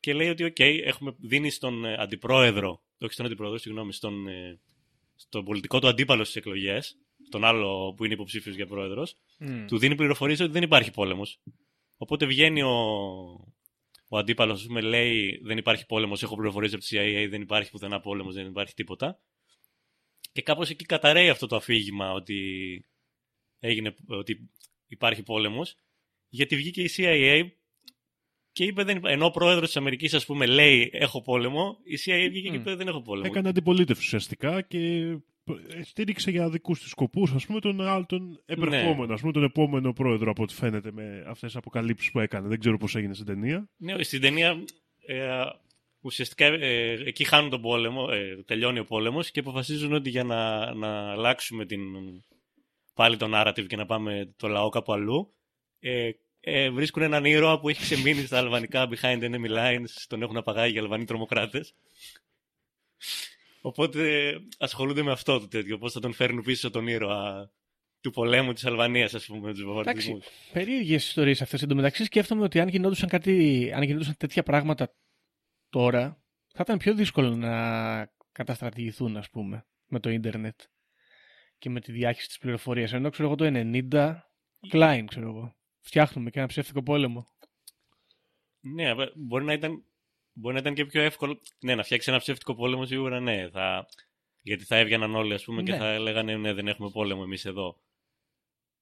και λέει ότι οκ, έχουμε δίνει στον ε, αντιπρόεδρο, όχι στον αντιπρόεδρο, συγγνώμη, στον, ε, στον πολιτικό του αντίπαλο στις εκλογές, τον άλλο που είναι υποψήφιος για πρόεδρος, Mm. του δίνει πληροφορίες ότι δεν υπάρχει πόλεμος. Οπότε βγαίνει ο, ο αντίπαλος, ας πούμε, λέει δεν υπάρχει πόλεμος, έχω πληροφορίες από τη CIA, δεν υπάρχει πουθενά πόλεμος, δεν υπάρχει τίποτα. Και κάπως εκεί καταραίει αυτό το αφήγημα ότι, έγινε, ότι υπάρχει πόλεμος, γιατί βγήκε η CIA και είπε, δεν, υπά- ενώ ο πρόεδρος της Αμερικής ας πούμε λέει έχω πόλεμο, η CIA βγήκε και Μμ. είπε δεν έχω πόλεμο. Έκανε αντιπολίτευση ουσιαστικά και ε, στήριξε για δικούς της σκοπούς ας πούμε τον, άλλο- τον επερχόμενο, ας πούμε τον επόμενο πρόεδρο από ό,τι φαίνεται με αυτές τις αποκαλύψεις που έκανε. Δεν ξέρω πώς έγινε στην ταινία. Ναι, στην ταινία ε, ουσιαστικά ε, εκεί χάνουν τον πόλεμο, ε, τελειώνει ο πόλεμος και αποφασίζουν ότι για να, να αλλάξουμε την, πάλι το narrative και να πάμε το λαό κάπου αλλού ε, ε, βρίσκουν έναν ήρωα που έχει ξεμείνει στα αλβανικά behind enemy lines, τον έχουν απαγάγει οι αλβανοί τρομοκράτες. Οπότε ασχολούνται με αυτό το τέτοιο, πώς θα τον φέρνουν πίσω τον ήρωα του πολέμου της Αλβανίας, ας πούμε, με τους βομβαρδισμούς. Περίεργες ιστορίες αυτές. Εν τω μεταξύ, σκέφτομαι ότι αν γινόντουσαν, κάτι, αν γινόντουσαν τέτοια πράγματα τώρα, θα ήταν πιο δύσκολο να καταστρατηγηθούν, ας πούμε, με το ίντερνετ και με τη διάχυση της πληροφορίας. Ενώ ξέρω εγώ το 90, Klein, ξέρω εγώ. Φτιάχνουμε και ένα ψεύτικο πόλεμο. Ναι, αλλά μπορεί να ήταν, μπορεί να ήταν και πιο εύκολο. Ναι, να φτιάξει ένα ψεύτικο πόλεμο σίγουρα ναι. Θα... Γιατί θα έβγαιναν όλοι, ας πούμε, και Ναι. θα λέγανε ναι, δεν έχουμε πόλεμο εμείς εδώ.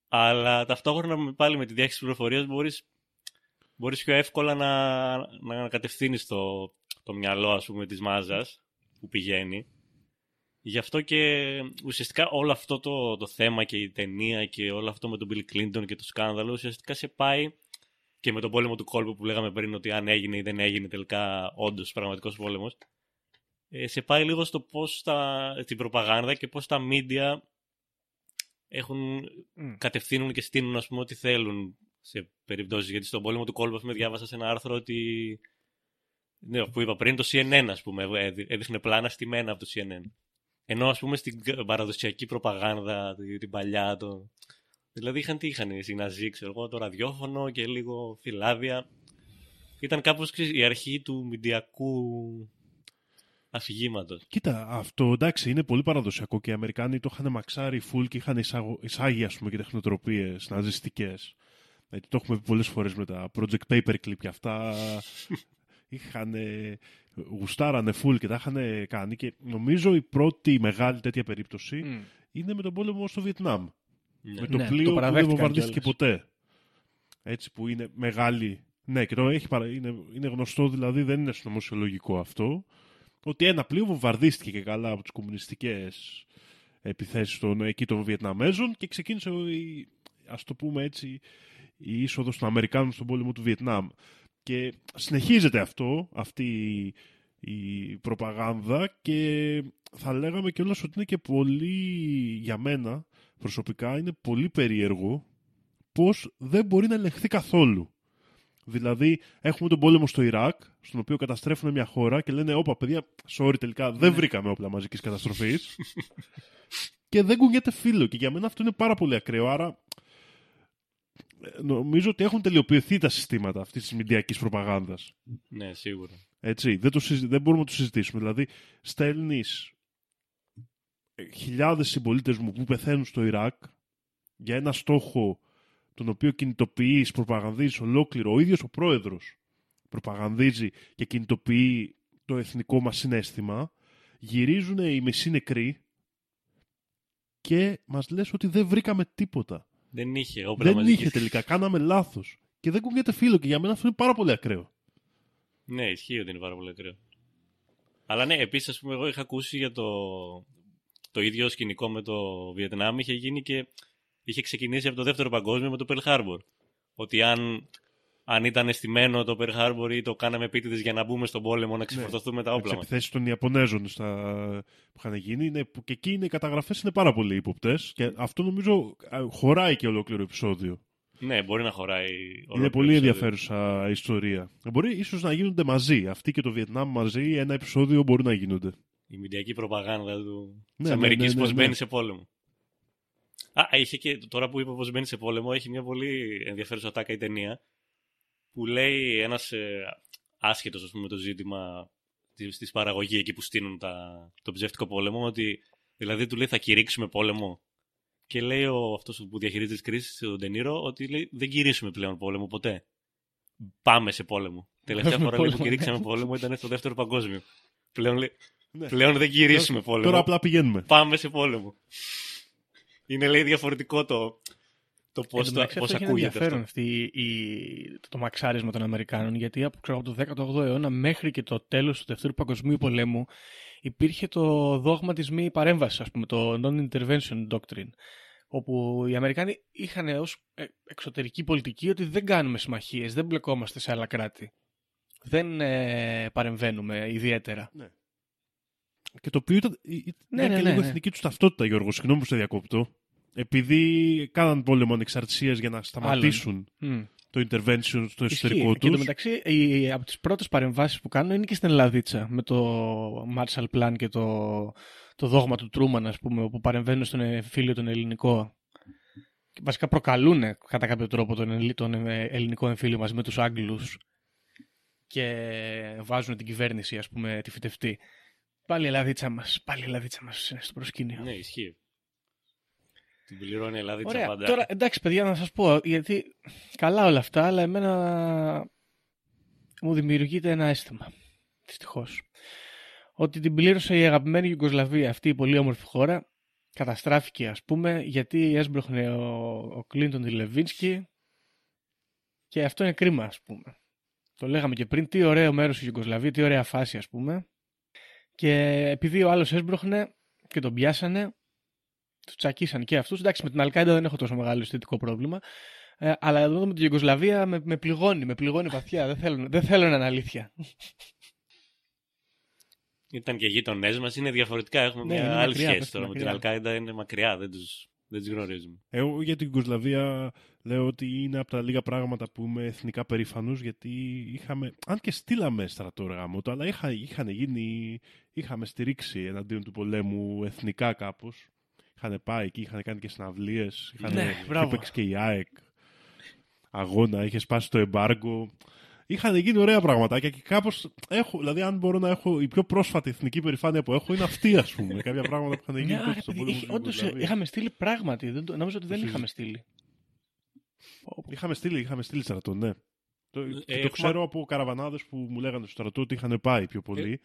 Αλλά ταυτόχρονα με- πάλι με τη διάχυση πληροφορίας μπορείς, μπορείς πιο εύκολα να, να κατευθύνεις το, το μυαλό, ας πούμε, της μάζας που πηγαίνει. Γι' αυτό και ουσιαστικά όλο αυτό το, το θέμα και η ταινία και όλο αυτό με τον Bill Clinton και το σκάνδαλο ουσιαστικά σε πάει και με τον πόλεμο του κόλπου που λέγαμε πριν ότι αν έγινε ή δεν έγινε τελικά όντως πραγματικός πόλεμος. Ε, σε πάει λίγο στο πώς τα, την προπαγάνδα και πώς τα media έχουν, Μμ. κατευθύνουν και στείλουν ας πούμε ό,τι θέλουν σε περιπτώσεις. Γιατί στον πόλεμο του κόλπου ας πούμε, διάβασα σε ένα άρθρο ότι ναι, που είπα πριν το CNN ας πούμε έδει- έδειχνε πλάνα στημένα από το CNN. Ενώ ας πούμε στην παραδοσιακή προπαγάνδα την- την παλιά το... Δηλαδή είχαν τι είχαν οι Ναζί, ξέρω εγώ, το ραδιόφωνο και λίγο φυλάδια. Ήταν κάπως ξέρεις, η αρχή του μηντιακού αφηγήματος. Κοίτα, αυτό εντάξει είναι πολύ παραδοσιακό και οι Αμερικάνοι το είχαν μαξάρει full και είχαν εισάγω- εισάγει ας πούμε και τεχνοτροπίες ναζιστικές. Γιατί το έχουμε πει πολλές φορές με τα Project Paperclip και αυτά είχαν γουστάρανε full και τα είχαν κάνει και νομίζω η πρώτη μεγάλη τέτοια περίπτωση Μμ. είναι με τον πόλεμο στο Βιετνάμ. Ναι. Με το Ναι, το πλοίο που δεν παραδέχτηκαν βομβαρδίστηκε κιόλας. ποτέ. Έτσι που είναι μεγάλη. Ναι, και το έχει παρα... είναι, είναι γνωστό δηλαδή, δεν είναι συνωμοσιολογικό αυτό. Ότι ένα πλοίο βομβαρδίστηκε και καλά από τις κομμουνιστικές επιθέσεις των, εκεί των Βιετναμέζων και ξεκίνησε η, ας το πούμε έτσι η είσοδος των Αμερικάνων στον πόλεμο του Βιετνάμ. Και συνεχίζεται αυτό, αυτή η, η προπαγάνδα και θα λέγαμε κιόλας ότι είναι και πολύ για μένα προσωπικά είναι πολύ περίεργο πως δεν μπορεί να ελεγχθεί καθόλου. Δηλαδή, έχουμε τον πόλεμο στο Ιράκ, στον οποίο καταστρέφουν μια χώρα και λένε: Όπα, παιδιά, sorry, τελικά δεν βρήκαμε όπλα μαζικής καταστροφής. και δεν κουνιέται φίλο. Και για μένα αυτό είναι πάρα πολύ ακραίο. Άρα, ε, νομίζω ότι έχουν τελειοποιηθεί τα συστήματα αυτής της μηντιακής προπαγάνδας. ναι, σίγουρα. Έτσι, δεν, το συζη- δεν μπορούμε να το συζητήσουμε. Δηλαδή, στέλνεις χιλιάδες συμπολίτες μου που πεθαίνουν στο Ιράκ για ένα στόχο τον οποίο κινητοποιεί, προπαγανδίζει ολόκληρο ο ίδιος ο πρόεδρος. Προπαγανδίζει και κινητοποιεί το εθνικό μας συνέστημα Γυρίζουν οι μισοί νεκροί και μας λες ότι δεν βρήκαμε τίποτα. Δεν είχε όπλα δεν μαζικής. είχε τελικά, κάναμε λάθος. Και δεν κουνιέται φίλο και για μένα αυτό είναι πάρα πολύ ακραίο. Ναι, ισχύει ότι είναι πάρα πολύ ακραίο. Αλλά ναι, επίσης, ας πούμε, εγώ είχα ακούσει για το, το ίδιο σκηνικό με το Βιετνάμ. Είχε γίνει και είχε ξεκινήσει από το δεύτερο παγκόσμιο με το Pearl Harbor. Ότι αν, αν ήταν αισθημένο το Pearl Harbor ή το κάναμε επίτηδες για να μπούμε στον πόλεμο να ξεφορτωθούμε τα Τι όπλα μας. επιθέσει των Ιαπωνέζων στα... που είχαν γίνει είναι, που και εκεί είναι, οι καταγραφές είναι πάρα πολύ ύποπτες. Και αυτό νομίζω α, χωράει και ολόκληρο επεισόδιο. Ναι, μπορεί να χωράει. είναι ολόκληρο πολύ επεισόδιο. ενδιαφέρουσα ιστορία. Μπορεί ίσως να γίνονται μαζί. Αυτή και το Βιετνάμ μαζί, ένα επεισόδιο μπορεί να γίνονται. Η μηντιακή προπαγάνδα του Ναι, της ναι, Αμερικής ναι, ναι, πώς ναι. μπαίνει σε πόλεμο. Α, είχε και τώρα που είπε πώς μπαίνει σε πόλεμο, έχει μια πολύ ενδιαφέρουσα τάκα η ταινία που λέει ένας ε, άσχετος με το ζήτημα τη παραγωγή εκεί που στείλουν τα, το ψεύτικο πόλεμο, ότι δηλαδή του λέει θα κηρύξουμε πόλεμο. Και λέει ο, αυτός που διαχειρίζεται τις κρίσεις, ο Ντενίρο, ότι λέει δεν κηρύσουμε πλέον πόλεμο ποτέ. Πάμε σε πόλεμο. Τελευταία Έχουμε φορά λέει, που πόλεμο, κηρύξαμε ναι. πόλεμο ήταν στο δεύτερο παγκόσμιο. Πλέον, λέει, Ναι. πλέον δεν κηρύσουμε πόλεμο. Τώρα απλά πηγαίνουμε. Πάμε σε πόλεμο. Είναι λέει διαφορετικό το, το Εν πώς, τω το, μεταξύ, πώς αυτό έχει ακούγεται ενδιαφέρον αυτό. αυτή η, το, το μαξάρισμα των Αμερικάνων, γιατί από, ξέρω, από το 18ο αιώνα μέχρι και το τέλος του Δευτέρου Παγκοσμίου Πολέμου υπήρχε το δόγμα της μη παρέμβασης, ας πούμε, το non-intervention doctrine, όπου οι Αμερικάνοι είχαν ως ε, εξωτερική πολιτική ότι δεν κάνουμε συμμαχίες, δεν μπλεκόμαστε σε άλλα κράτη. Δεν ε, παρεμβαίνουμε ιδιαίτερα. Και το οποίο ήταν, ή- ή- Ναι, ήταν ναι, και ναι, λίγο ναι. εθνική του ταυτότητα, Γιώργο. Συγγνώμη που σε διακόπτω. Επειδή κάναν πόλεμο ανεξαρτησίας για να σταματήσουν Μμ. το intervention στο εσωτερικό Ισχύει. Και τους. εντωμεταξύ, η, από τις πρώτες παρεμβάσεις που κάνουν είναι και στην Ελλαδίτσα, με το Marshall Plan και το, το δόγμα του Τρούμαν, ας πούμε, όπου παρεμβαίνουν στον εμφύλιο τον ελληνικό. Και βασικά προκαλούν κατά κάποιο τρόπο τον, ελλη- τον ε, ελληνικό εμφύλιο μαζί με τους Άγγλους και βάζουν την κυβέρνηση, ας πούμε, τη φυτευτή. Πάλι η Ελλαδίτσα μας, πάλι η Ελλαδίτσα μας είναι στο προσκήνιο. Ναι, ισχύει. Την πληρώνει η Ελλάδα Ωραία. πάντα. Τώρα, εντάξει, παιδιά, να σας πω, γιατί καλά όλα αυτά, αλλά εμένα μου δημιουργείται ένα αίσθημα, δυστυχώς. Ότι την πλήρωσε η αγαπημένη Ιουγκοσλαβία, αυτή η πολύ όμορφη χώρα, καταστράφηκε, ας πούμε, γιατί έσπροχνε ο, ο Κλίντον τη Λεβίνσκι και αυτό είναι κρίμα, ας πούμε. Το λέγαμε και πριν, τι ωραίο μέρος η Ιουγκοσλαβία, τι ωραία φάση, ας πούμε. Και επειδή ο άλλος έσπροχνε και τον πιάσανε, τους τσακίσαν και αυτούς. Εντάξει, με την Αλκάιντα δεν έχω τόσο μεγάλο αισθητικό πρόβλημα. Ε, αλλά εδώ με την Ιουγκοσλαβία με, με πληγώνει, με πληγώνει βαθιά. δεν, θέλω, δεν θέλω να είναι αλήθεια. Ήταν και γείτονές μας, είναι διαφορετικά. Έχουμε Ναι, μια είναι άλλη μακριά, σχέση πέφτουν τώρα. Με την μακριά. Αλκάιντα είναι μακριά, δεν του δεν τους γνωρίζουμε. Εγώ για την Ιουγκοσλαβία λέω ότι είναι από τα λίγα πράγματα που είμαι εθνικά περήφανος γιατί είχαμε. Αν και στείλαμε στρατό γάμο το, αλλά είχα, είχαν γίνει. Είχαμε στηρίξει εναντίον του πολέμου εθνικά κάπως. Είχαν πάει εκεί, είχαν κάνει και συναυλίες. Είχαν Ναι, μπράβο. έπαιξε και η ΑΕΚ. Αγώνα, είχε σπάσει το εμπάργκο. Είχαν γίνει ωραία πραγματάκια και κάπως έχω. Δηλαδή, αν μπορώ να έχω. Η πιο πρόσφατη εθνική περηφάνεια που έχω είναι αυτή, ας πούμε. κάποια πράγματα που είχαν γίνει Ναι, τότε ρε στον παιδί, πόλεμο. είχε- της όντως, Ιουγκοσλαβίας. είχαμε στείλει πράγματι. Δεν, το- νομίζω ότι δεν Το είχαμε στείλει. Είχαμε στείλει, είχαμε στείλει στρατό, ναι. Το, και το έχουμε- ξέρω από καραβανάδες που μου λέγανε στο στρατό ότι είχαν πάει πιο πολύ.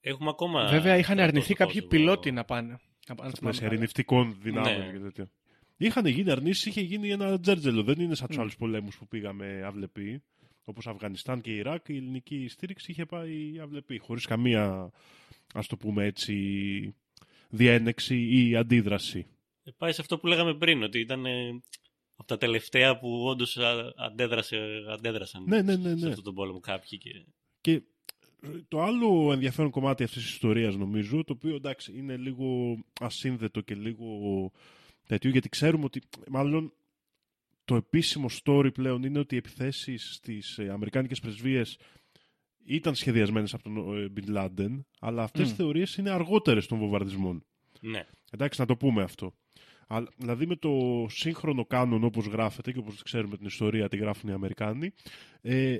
Έχουμε ακόμα. Βέβαια, είχαν στρατό αρνηθεί στο κάποιοι Κόσοβο. πιλότοι να πάνε. Να πάνε στα θυμάμαι πλαίσια καλά. ειρηνευτικών δυνάμεων Ναι. και τέτοια. Είχαν γίνει αρνήσεις, είχε γίνει ένα τζέρτζελο. Δεν είναι σαν τους Mm. άλλους πολέμους που πήγαμε αυλεπή. Όπως Αφγανιστάν και Ιράκ, η ελληνική στήριξη είχε πάει αυλεπή. Χωρίς καμία, ας το πούμε έτσι, διένεξη ή αντίδραση. Ε, Πάει σε αυτό που λέγαμε πριν, ότι ήταν ε, από τα τελευταία που όντως αντέδρασε, αντέδρασαν Ναι, ναι, ναι, σε ναι. αυτόν τον πόλεμο κάποιοι. Και... Και το άλλο ενδιαφέρον κομμάτι αυτής της ιστορίας νομίζω, το οποίο εντάξει είναι λίγο ασύνδετο και λίγο τέτοιο, γιατί ξέρουμε ότι μάλλον το επίσημο story πλέον είναι ότι οι επιθέσεις στις ε, αμερικάνικες πρεσβείες ήταν σχεδιασμένες από τον ε, Bin Laden, αλλά αυτές Μμ. οι θεωρίες είναι αργότερες των βομβαρδισμών. Ναι. Εντάξει, να το πούμε αυτό. Αλλά, δηλαδή με το σύγχρονο κάνον όπως γράφεται και όπως ξέρουμε την ιστορία τη γράφουν οι Αμερικάνοι ε,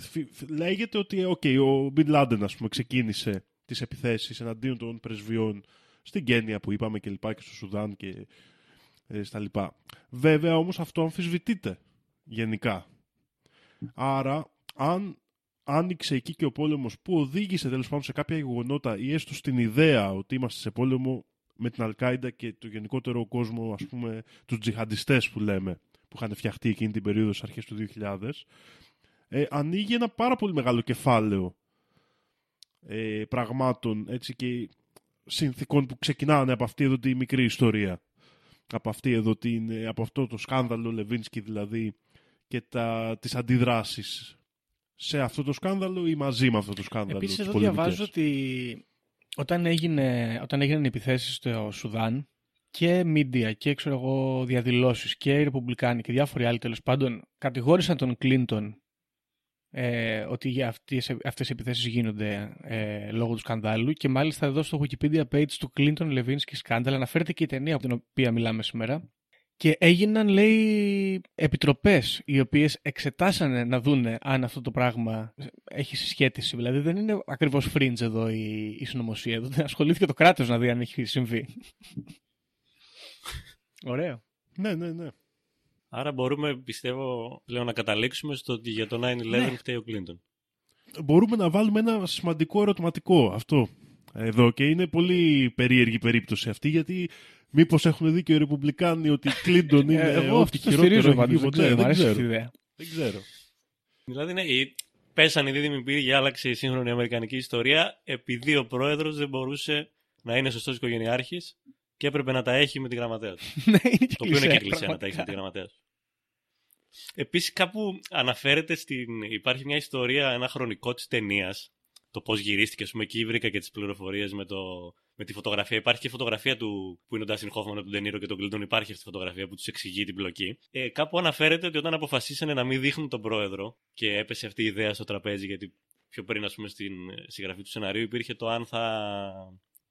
φι- φι- λέγεται ότι ε, okay, ο Μπιν Λάντεν ας πούμε ξεκίνησε τις επιθέσεις εναντίον των πρεσβειών στην Κένια που είπαμε και λοιπά και στο Σουδάν και ε, στα λοιπά. Βέβαια όμως αυτό αμφισβητείται γενικά. Άρα αν άνοιξε εκεί και ο πόλεμος που οδήγησε τέλος πάντων σε κάποια γεγονότα ή έστω στην ιδέα ότι είμαστε σε πόλεμο με την Αλκάιντα και το γενικότερο κόσμο, ας πούμε, τους τζιχαντιστές που λέμε, που είχαν φτιαχτεί εκείνη την περίοδο στις αρχές του 2000, ε, ανοίγει ένα πάρα πολύ μεγάλο κεφάλαιο ε, πραγμάτων έτσι, και συνθήκων που ξεκινάνε από αυτή εδώ τη μικρή ιστορία. Από, αυτή εδώ την, από αυτό το σκάνδαλο Λεβίνσκι δηλαδή και τα, τις αντιδράσεις σε αυτό το σκάνδαλο ή μαζί με αυτό το σκάνδαλο. Επίσης τις εδώ πολεμικές. διαβάζω ότι όταν, έγινε, όταν έγιναν οι επιθέσεις στο Σουδάν και media και ξέρω εγώ διαδηλώσεις και οι Ρεπουμπλικάνοι και διάφοροι άλλοι τέλος πάντων κατηγόρησαν τον Κλίντον ε, ότι για αυτές, αυτές οι επιθέσεις γίνονται ε, λόγω του σκανδάλου και μάλιστα εδώ στο Wikipedia page του Clinton Levinsky Scandal αναφέρεται και η ταινία από την οποία μιλάμε σήμερα. Και έγιναν λέει επιτροπές οι οποίες εξετάσανε να δούνε αν αυτό το πράγμα έχει συσχέτιση. Δηλαδή δεν είναι ακριβώς fringe εδώ η, η συνωμοσία. Εδώ ασχολήθηκε το κράτος να δει αν έχει συμβεί. Ωραίο. Ναι, ναι, ναι. Άρα μπορούμε, πιστεύω, πλέον να καταλήξουμε στο ότι για το 9-11 Ναι. φταίει ο Κλίντον. Μπορούμε να βάλουμε ένα σημαντικό ερωτηματικό αυτό εδώ και είναι πολύ περίεργη περίπτωση αυτή γιατί μήπως έχουν δίκιο οι Ρεπουμπλικάνοι ότι Κλίντον είναι Ε, εγώ ό,τι αυτό το στηρίζω χειρότερο πάντως, έχει δεν γίνει ξέρω, ποτέ. μου αρέσει Δεν αυτή η ξέρω. ιδέα. Δεν ξέρω. Δηλαδή, ναι, η- πέσανε οι δίδυμοι πύργοι, άλλαξε η σύγχρονη αμερικανική ιστορία επειδή ο πρόεδρος δεν μπορούσε να είναι σωστός οικογενειάρχης και έπρεπε να τα έχει με τη γραμματέα του. Ναι, είναι και το οποίο είναι και κλισέ, κλεισέ να τα έχει με πραγματικά. τη γραμματέα του. Επίσης, κάπου αναφέρεται στην. Υπάρχει μια ιστορία, ένα χρονικό της ταινίας. Το πώς γυρίστηκε, ας πούμε, εκεί βρήκα και τις πληροφορίες με, το, με τη φωτογραφία. Υπάρχει και η φωτογραφία του που είναι ο Ντάσιν Χόφμαν από τον Τενήρο και τον Κλίντον. Υπάρχει αυτή η φωτογραφία που τους εξηγεί την πλοκή. Ε, κάπου αναφέρεται ότι όταν αποφασίσανε να μην δείχνουν τον πρόεδρο και έπεσε αυτή η ιδέα στο τραπέζι, γιατί πιο πριν, ας πούμε, στην συγγραφή του σεναρίου υπήρχε το αν θα,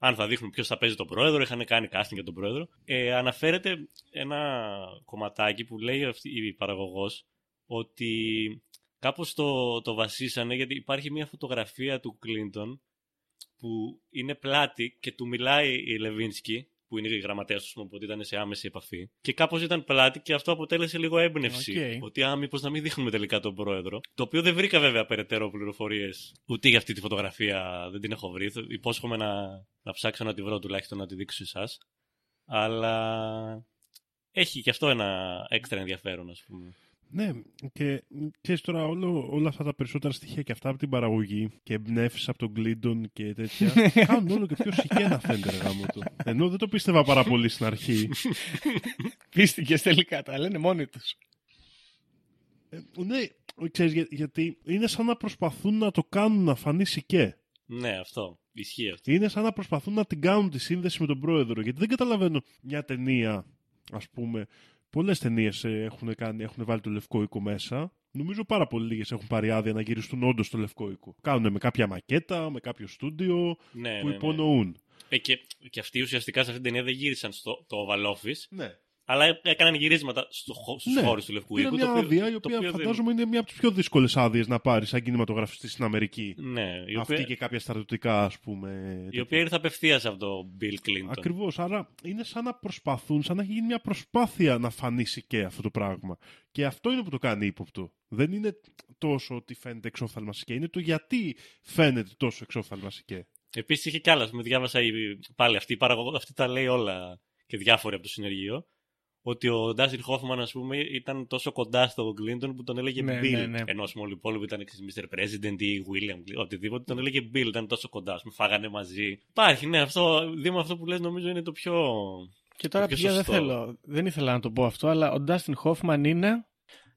αν θα δείχνουν ποιος θα παίζει τον πρόεδρο. Είχαν κάνει casting για τον πρόεδρο. Ε, αναφέρεται ένα κομματάκι που λέει αυτή η παραγωγός ότι κάπως το, το βασίσανε γιατί υπάρχει μια φωτογραφία του Κλίντον που είναι πλάτη και του μιλάει η Λεβίνσκι που είναι η γραμματέα του, οπότε ήταν σε άμεση επαφή. Και κάπως ήταν πλάτη και αυτό αποτέλεσε λίγο έμπνευση. Οκ. Ότι α, μήπως να μην δείχνουμε τελικά τον πρόεδρο. Το οποίο δεν βρήκα βέβαια περαιτέρω πληροφορίες ούτε για αυτή τη φωτογραφία δεν την έχω βρει. Θα- Υπόσχομαι να, να ψάξω να τη βρω τουλάχιστον να τη δείξω σε εσάς. Αλλά έχει και αυτό ένα έξτρα ενδιαφέρον, ας πούμε. Ναι, και ξέρεις τώρα όλο, όλα αυτά τα περισσότερα στοιχεία και αυτά από την παραγωγή και εμπνεύσεις από τον Κλίντον και τέτοια κάνουν όλο και πιο σιγένα φαίνεται ρε γάμο του. Ενώ δεν το πίστευα πάρα πολύ στην αρχή. Πίστηκες τελικά, τα λένε μόνοι τους. Ε, ναι, ξέρεις, για- γιατί είναι σαν να προσπαθούν να το κάνουν να φανεί σικέ. Ναι, αυτό. Ισχύει αυτό. Είναι σαν να προσπαθούν να την κάνουν τη σύνδεση με τον πρόεδρο. Γιατί δεν καταλαβαίνω μια ταινία, ας πούμε. Πολλές ταινίες ε, έχουν, κάνει, έχουν βάλει το λευκό οίκο μέσα. Νομίζω πάρα πολύ λίγες έχουν πάρει άδεια να γυριστούν όντως το λευκό οίκο. Κάνουν με κάποια μακέτα, με κάποιο στούντιο Ναι, που ναι, ναι. υπονοούν. Ε, και, και αυτοί ουσιαστικά σε αυτήν την ταινία δεν γύρισαν στο το Oval Office, Ναι. Αλλά έ- έκαναν γυρίσματα στο, χω- στους Ναι. χώρους του Λευκού Πήρε Οίκου. μια το οποίο- άδεια η το οποία οποίο δεν- φαντάζομαι είναι μια από τις πιο δύσκολες άδειες να πάρεις σαν κινηματογραφιστής στην Αμερική. Ναι, η Αυτή οποία, και κάποια στρατιωτικά, ας πούμε. η οποία ήρθε απευθείας από τον Bill Clinton. Ακριβώς. Άρα είναι σαν να προσπαθούν, σαν να έχει γίνει μια προσπάθεια να φανήσει και αυτό το πράγμα. Και αυτό είναι που το κάνει ύποπτο. Δεν είναι τόσο ότι φαίνεται εξόφθαλμας σικέ, είναι το γιατί φαίνεται τόσο εξόφθαλμας σικέ. Επίσης είχε κι άλλα. Με διάβασα η- πάλι αυτή η παραγωγό, αυτή τα λέει όλα και διάφοροι από το συνεργείο. Ότι ο Ντάσιν Χόφμαν, ας πούμε, ήταν τόσο κοντά στον Κλίντον που τον έλεγε Ναι, Bill. ναι, ναι. Ενώ ας πούμε, όλοι οι υπόλοιποι ήταν ξέρεις, Mr. President ή William, οτιδήποτε, τον έλεγε Bill, ήταν τόσο κοντά. Ας πούμε, φάγανε μαζί. Υπάρχει, ναι, αυτό, δίπλα αυτό που λες νομίζω είναι το πιο. Και τώρα πιο πια δεν σωστό. θέλω, δεν ήθελα να το πω αυτό, αλλά ο Ντάστιν Χόφμαν είναι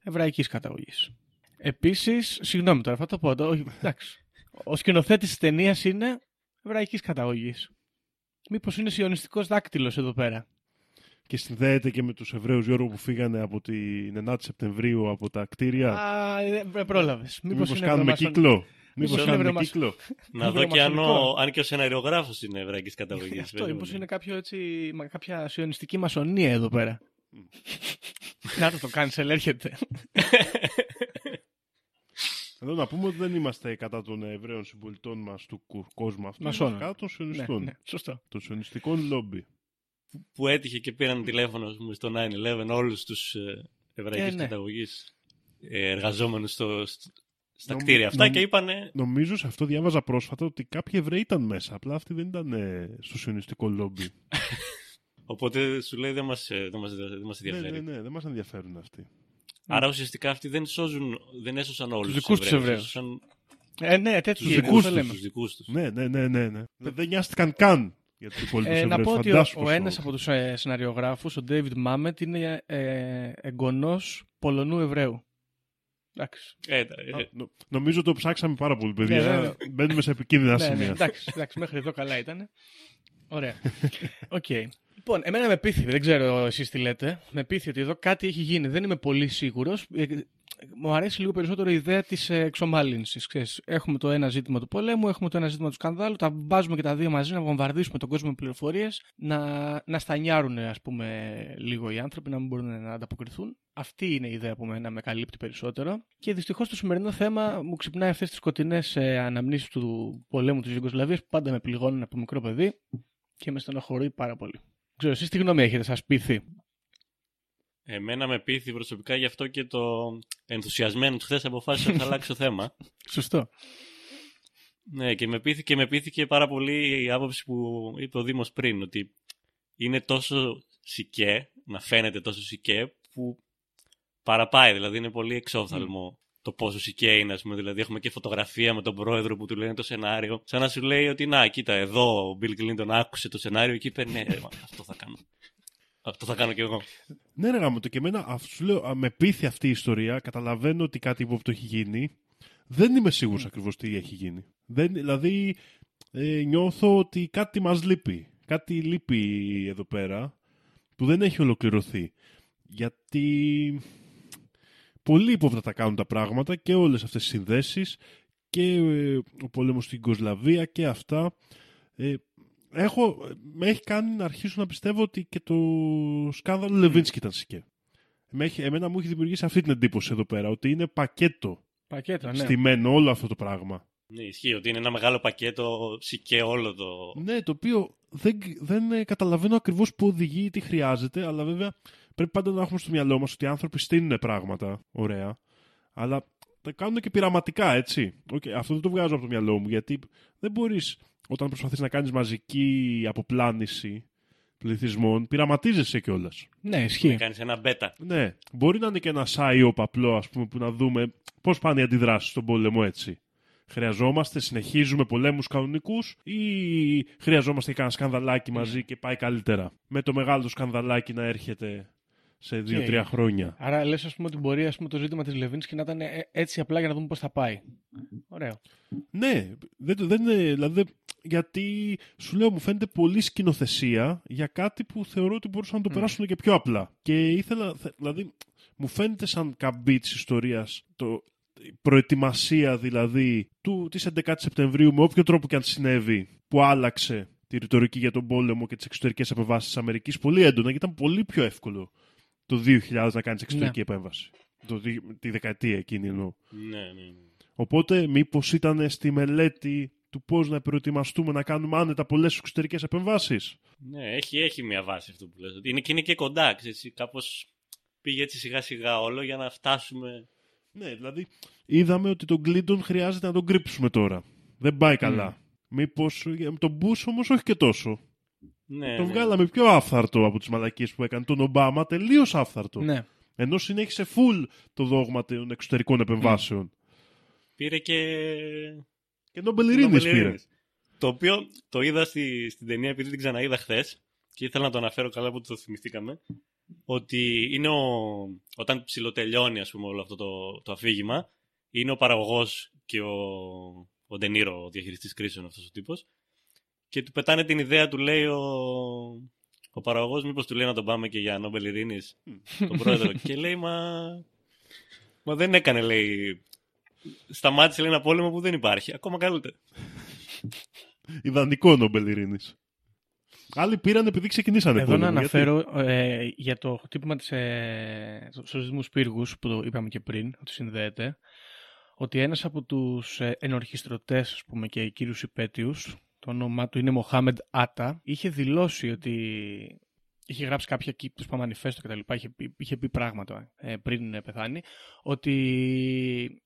εβραϊκής καταγωγής. Επίσης, συγγνώμη τώρα, θα το πω, το, όχι, εντάξει. Ο σκηνοθέτης της ταινίας είναι εβραϊκής καταγωγής. Μήπως είναι σιωνιστικός δάκτυλος εδώ πέρα. Και συνδέεται και με τους Εβραίους Γιώργο που φύγανε από την 9η Σεπτεμβρίου από τα κτίρια. Α, ε, ε, πρόλαβες. Μήπως, Μήπως είναι κάνουμε ευρωμασον- κύκλο. Μήπως είναι κάνουμε ευρωμασ- κύκλο. Να δω και αν, ο, Ευρωμασονικό. αν και ο σεναριογράφος είναι εβραϊκής καταγωγής. Αυτό, μήπως είναι κάποιο έτσι, μα- κάποια σιωνιστική μασονία εδώ πέρα. να το το cancel, έρχεται. Εδώ να πούμε ότι δεν είμαστε κατά των Εβραίων συμπολιτών μας του κου- κόσμου αυτού. Μασόνων. Είμαστε κατά των ναι, σιωνιστών. ναι, σωστό. Των σιωνιστικών λόμπι. Που έτυχε και πήραν τηλέφωνο ας πούμε, στο 9-11 όλους τους ε, εβραϊκής Ε, ναι. καταγωγής ε, εργαζόμενους στο, στο- στα Νομ- κτίρια αυτά νομ- και είπανε Νομίζω σε αυτό διάβαζα πρόσφατα ότι κάποιοι Εβραίοι ήταν μέσα. Απλά αυτοί δεν ήταν ε, στο σιωνιστικό λόμπι. Οπότε σου λέει δεν μας, ε, δεν μας, δεν μας ναι, ενδιαφέρει. ναι, ναι, δεν μας ενδιαφέρουν αυτοί. Άρα ουσιαστικά αυτοί δεν, σώζουν, δεν έσωσαν όλους Τους τους δικούς τους Εβραίους. Εβραίους. Έσωσαν Ε, ναι, τέτοιο τους είναι, δικούς το τους, λέμε. τους δικούς τους. Ναι, ναι, ναι, ναι. ναι. δεν νοιάστηκαν καν για τους υπόλοιπους Ε, να Εβραίου. πω ότι ο, Φαντάσου ο πόσο- ένας από τους ε, σεναριογράφους, ο David Mamet, είναι ε, εγγονός Πολωνού Εβραίου. Εντάξει. Ε, ε, Α, νο- νομίζω το ψάξαμε πάρα πολύ, παιδιά. Ναι, ναι, ναι. Μπαίνουμε σε επικίνδυνα ναι, ναι, σημεία. εντάξει, εντάξει, μέχρι εδώ καλά ήταν. Ωραία. ΟΚ. Λοιπόν, εμένα με πείθει, δεν ξέρω εσείς τι λέτε. Με πείθει ότι εδώ κάτι έχει γίνει. Δεν είμαι πολύ σίγουρος. Μου αρέσει λίγο περισσότερο η ιδέα της εξομάλυνσης. Έχουμε το ένα ζήτημα του πολέμου, έχουμε το ένα ζήτημα του σκανδάλου. Τα βάζουμε και τα δύο μαζί να βομβαρδίσουμε τον κόσμο με πληροφορίες, να, να στανιάρουν ας πούμε, λίγο οι άνθρωποι, να μην μπορούν να ανταποκριθούν. Αυτή είναι η ιδέα που μένα με καλύπτει περισσότερο. Και δυστυχώς το σημερινό θέμα μου ξυπνάει αυτές τις σκοτεινές αναμνήσεις του πολέμου της Ιουγκοσλαβίας που πάντα με πληγώνουν από μικρό παιδί και με στενοχωρεί πάρα πολύ. Ξέρω, εσείς τι γνώμη έχετε, σας πείθει; Εμένα με πείθει προσωπικά γι' αυτό και το ενθουσιασμένο χθες αποφάσισα να θα αλλάξει το θέμα. Σωστό. Ναι, και με πείθηκε, με πείθηκε πάρα πολύ η άποψη που είπε ο Δήμος πριν, ότι είναι τόσο σικέ, να φαίνεται τόσο σικέ, που παραπάει, δηλαδή είναι πολύ εξόφθαλμο το πόσο σικέ είναι, ας πούμε, δηλαδή έχουμε και φωτογραφία με τον πρόεδρο που του λένε το σενάριο, σαν να σου λέει ότι να, κοίτα, εδώ ο Bill Clinton άκουσε το σενάριο και είπε, ναι, ρε, μα, αυτό θα κάνω. Αυτό θα κάνω κι εγώ. Ναι, ρε γάμο, το και εμένα αυτό σου λέω, α, με πείθει αυτή η ιστορία. Καταλαβαίνω ότι κάτι υπόπτω έχει γίνει. Δεν είμαι σίγουρος ακριβώς τι έχει γίνει. Δεν, δηλαδή, ε, νιώθω ότι κάτι μας λείπει. Κάτι λείπει εδώ πέρα που δεν έχει ολοκληρωθεί. Γιατί πολύ υπόπτα τα κάνουν τα πράγματα και όλες αυτές οι συνδέσεις και ε, ο πόλεμος στην Κοσλαβία και αυτά. Ε, έχω, με έχει κάνει να αρχίσω να πιστεύω ότι και το σκάνδαλο Λεβίνσκι ήταν σικέ. Με έχει, εμένα μου έχει δημιουργήσει αυτή την εντύπωση εδώ πέρα, ότι είναι πακέτο Πακέτο, ναι. στημένο όλο αυτό το πράγμα. Ναι, ισχύει ότι είναι ένα μεγάλο πακέτο, σικέ όλο το... Ναι, το οποίο δεν, δεν ε, καταλαβαίνω ακριβώς που οδηγεί ή τι χρειάζεται, αλλά βέβαια πρέπει πάντα να έχουμε στο μυαλό μας ότι οι άνθρωποι στείλουν πράγματα, ωραία, αλλά τα κάνουν και πειραματικά, έτσι. Okay, αυτό δεν το βγάζω από το μυαλό μου, γιατί δεν μπορείς όταν προσπαθείς να κάνεις μαζική αποπλάνηση πληθυσμών, πειραματίζεσαι κιόλας. Ναι, Να ισχύει. κάνεις ένα μπέτα. Ναι, μπορεί να είναι και ένα σάιο απλό, ας πούμε, που να δούμε πώς πάνε οι αντιδράσεις στον πόλεμο έτσι. Χρειαζόμαστε, συνεχίζουμε πολέμους κανονικούς ή χρειαζόμαστε και ένα σκανδαλάκι μαζί και πάει καλύτερα. Με το μεγάλο σκανδαλάκι να έρχεται σε δύο-τρία χρόνια. Άρα λες ας πούμε ότι μπορεί ας πούμε, το ζήτημα της Λεβίνσκι να ήταν ε, έτσι απλά για να δούμε πώς θα πάει. Ωραίο. Ναι, δεν, το- δεν είναι, δηλαδή, δεν- γιατί σου λέω μου φαίνεται πολύ σκηνοθεσία για κάτι που θεωρώ ότι μπορούσαν να το περάσουν και πιο απλά. Και ήθελα, θε- δηλαδή, μου φαίνεται σαν καμπή της ιστορίας το, η προετοιμασία δηλαδή του, της 11 Σεπτεμβρίου με όποιο τρόπο και αν συνέβη που άλλαξε τη ρητορική για τον πόλεμο και τις εξωτερικές επεμβάσεις της Αμερικής πολύ έντονα γιατί ήταν πολύ πιο εύκολο το 2000 να κάνεις εξωτερική επέμβαση. Το, δι- τη δεκαετία εκείνη εννοώ. Ναι, ναι, ναι. Οπότε, μήπως ήταν στη μελέτη του πώς να προετοιμαστούμε να κάνουμε άνετα πολλές εξωτερικές επεμβάσεις. Ναι, έχει, έχει μια βάση αυτό που λες. Ότι Είναι και είναι και κοντά, ξέρεις, κάπως πήγε έτσι σιγά σιγά όλο για να φτάσουμε... Ναι, δηλαδή, είδαμε ότι τον Κλίντον χρειάζεται να τον κρύψουμε τώρα. Δεν πάει καλά. Μήπως τον Μπούς όμως όχι και τόσο. Ναι, τον ναι. βγάλαμε πιο άφθαρτο από τις μαλακίες που έκανε τον Ομπάμα, τελείως άφθαρτο. Ναι. Ενώ συνέχισε full το δόγμα των εξωτερικών επεμβάσεων. Πήρε και... Και Νόμπελ Ειρήνης Νόμπελ πήρε. Ειρήνης. Το οποίο το είδα στη, στην ταινία επειδή την ξαναείδα χθες και ήθελα να το αναφέρω καλά που το θυμηθήκαμε. Ότι είναι ο, όταν ψηλοτελειώνει ας πούμε όλο αυτό το, το αφήγημα, είναι ο παραγωγός και ο, ο Ντενίρο, ο διαχειριστής κρίσεων αυτός ο τύπος και του πετάνε την ιδέα, του λέει ο, ο παραγωγός μήπως του λέει να τον πάμε και για Νόμπελ Ειρήνης, τον πρόεδρο και λέει μα, μα δεν έκανε λέει σταμάτησε λέει, ένα πόλεμο που δεν υπάρχει. Ακόμα καλύτερα. Ιδανικό Νόμπελ Ειρήνης. Άλλοι πήραν επειδή ξεκινήσανε Εδώ να πόλεμο, γιατί- αναφέρω ε, για το χτύπημα της, ε, στους σεισμούς πύργους που το είπαμε και πριν, ότι συνδέεται, ότι ένας από τους ε, ενορχιστρωτές ας πούμε, και κύριους υπέτειους, το όνομά του είναι Μοχάμεντ Άτα, είχε δηλώσει ότι είχε γράψει κάποια κύπτους που μανιφέστο και τα λοιπά, είχε, πει- είχε πει πράγματα ε, πριν ε, πεθάνει, ότι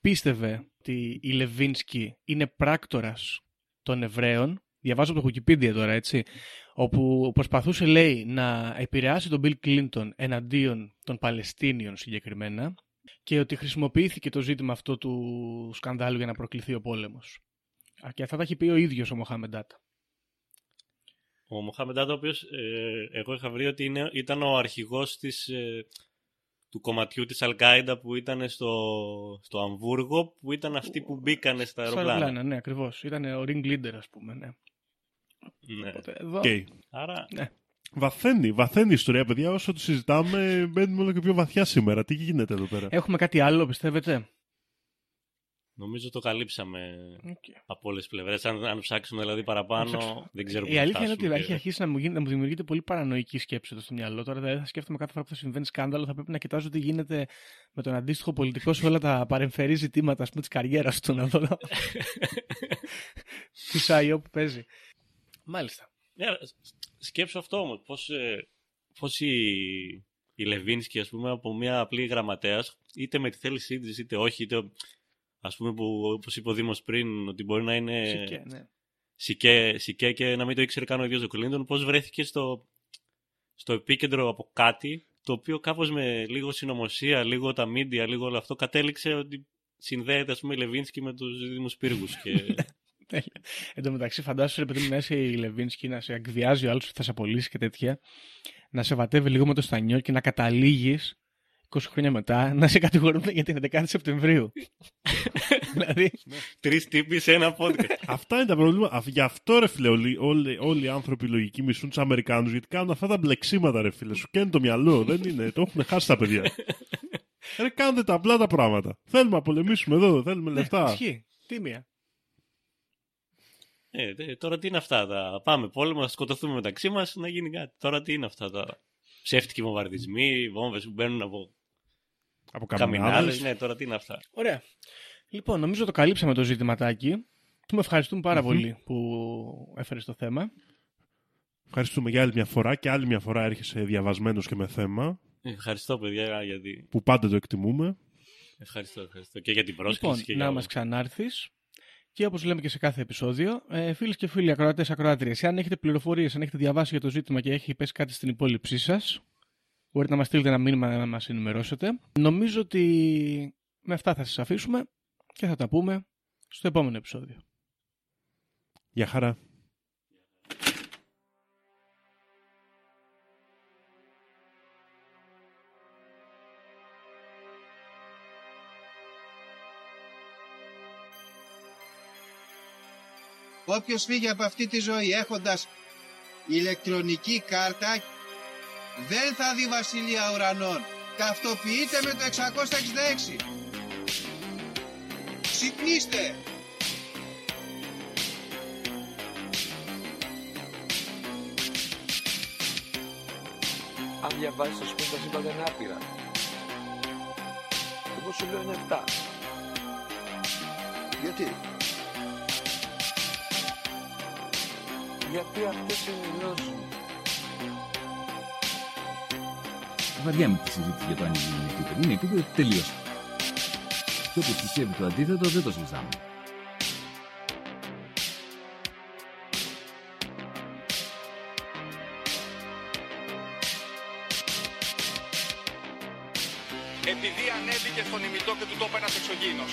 πίστευε ότι η Λεβίνσκι είναι πράκτορας των Εβραίων, διαβάζω από το Wikipedia τώρα, έτσι, όπου προσπαθούσε, λέει, να επηρεάσει τον Bill Clinton εναντίον των Παλαιστίνιων συγκεκριμένα και ότι χρησιμοποιήθηκε το ζήτημα αυτό του σκανδάλου για να προκληθεί ο πόλεμος. Α, Και αυτά τα έχει πει ο ίδιος ο Μοχάμεντάτα. Ο Μοχάμεντ Άτα, ο οποίος ε, εγώ είχα βρει ότι είναι, ήταν ο αρχηγός της, ε, του κομματιού της Αλκάιντα που ήταν στο, στο Αμβούργο, που ήταν αυτοί που μπήκανε στα Στα αεροπλάνα. αεροπλάνα, ναι, ακριβώς. Ήταν ο ring leader, ας πούμε, ναι. Ναι. Οπότε εδώ... ΟΚ. Άρα, Ναι. Βαθαίνει, βαθαίνει η ιστορία, παιδιά. Όσο το συζητάμε, μπαίνουμε όλο και πιο βαθιά σήμερα. Τι γίνεται εδώ πέρα; Έχουμε κάτι άλλο, πιστεύετε; Νομίζω το καλύψαμε ΟΚ. από όλες τις πλευρές. Αν, αν ψάξουμε δηλαδή παραπάνω, ψάξουμε. δεν ξέρω Η πού θα αλήθεια είναι ότι φτάσουμε έχει και- αρχίσει να μου, γίνει, να μου δημιουργείται πολύ παρανοϊκή σκέψη εδώ στο μυαλό. Τώρα δηλαδή θα σκέφτομαι κάθε φορά που θα συμβαίνει σκάνδαλο, θα πρέπει να κοιτάζω τι γίνεται με τον αντίστοιχο πολιτικό σε όλα τα παρεμφερή ζητήματα ας πούμε, της καριέρας του. Να δω. Τι σόι που παίζει. Μάλιστα. Ναι, σκέψου αυτό όμως, πώς, ε, πώς η, η Λεβίνσκι, ας πούμε, από μια απλή γραμματέας, είτε με τη θέλησή της, είτε όχι, είτε, ας πούμε, που, όπως είπε ο Δήμος πριν, ότι μπορεί να είναι Σικέ, ναι. σικέ, σικέ και να μην το ήξερε καν ο ίδιος ο Κλίντον, πώς βρέθηκε στο, στο επίκεντρο από κάτι, το οποίο κάπως με λίγο συνωμοσία, λίγο τα μίντια, λίγο όλο αυτό, κατέληξε ότι συνδέεται, ας πούμε, η Λεβίνσκι με τους δίδυμους πύργους. Και... Τέλεια. Εν τω μεταξύ, φαντάσου ρε παιδί μου να είσαι η Λεβίνσκι, να σε αγγδιάζει ο άλλος που θα σε απολύσει και τέτοια, να σε βατεύει λίγο με το στανιό και να καταλήγεις 20 χρόνια μετά να σε κατηγορούν για την 11η Σεπτεμβρίου. δηλαδή, Τρεις τύποι σε ένα podcast. Αυτά είναι τα προβλήματα. Αυ- Γι' αυτό ρε φίλε, όλοι, όλοι, όλοι οι άνθρωποι λογικοί μισούν τους Αμερικάνους γιατί κάνουν αυτά τα μπλεξίματα, ρε φίλε. Σου καίνουν το μυαλό. Δεν είναι. Το έχουν χάσει τα παιδιά. ρε, κάντε τα απλά τα πράγματα. Θέλουμε να πολεμήσουμε εδώ, θέλουμε λεφτά. Ναι, ισχύει. Τίμια. Ε, τε- τώρα τι είναι αυτά. Τα... Πάμε πόλεμο, να σκοτωθούμε μεταξύ μας να γίνει κάτι. Τώρα τι είναι αυτά τα ψεύτικοι βομβαρδισμοί, βόμβες που μπαίνουν από Από καμινάδε. καμινάδες. Ναι, τώρα τι είναι αυτά. Ωραία. Λοιπόν, νομίζω το καλύψαμε το ζητηματάκι. Του ευχαριστούμε πάρα πολύ που έφερες το θέμα. Ευχαριστούμε για άλλη μια φορά και άλλη μια φορά έρχεσαι διαβασμένος και με θέμα Ε, Ευχαριστώ, παιδιά, γιατί. που πάντα το εκτιμούμε. Ευχαριστώ, ευχαριστώ. Και για την πρόσκληση. Λοιπόν, και να για... μας ξανάρθεις και όπως λέμε και σε κάθε επεισόδιο, ε, φίλες και φίλοι ακροατές, ακροάτριες, αν έχετε πληροφορίες, αν έχετε διαβάσει για το ζήτημα και έχει πέσει κάτι στην υπόλοιψή σας, μπορείτε να μας στείλετε ένα μήνυμα να μας ενημερώσετε. Νομίζω ότι με αυτά θα σας αφήσουμε και θα τα πούμε στο επόμενο επεισόδιο. Γεια χαρά. Όποιος φύγει από αυτή τη ζωή έχοντας ηλεκτρονική κάρτα δεν θα δει βασιλεία ουρανών. Ταυτοποιείτε με το 666. Ξυπνήστε! Αν διαβάζεις θα σου πει τα σύμπαντα είναι άπειρα. Εγώ σου λέω είναι 7. Γιατί; Γιατί αυτές ενηλώσουν. Βαριάμαι τη συζήτηση για το αν η Γη είναι επίπεδη. Είναι επίπεδη, τελείωσε. Και όποιος πιστεύει το αντίθετο δεν το συζητάμε. Επειδή ανέβηκε στον ημιτό και του τόπου ένας εξωγήινος.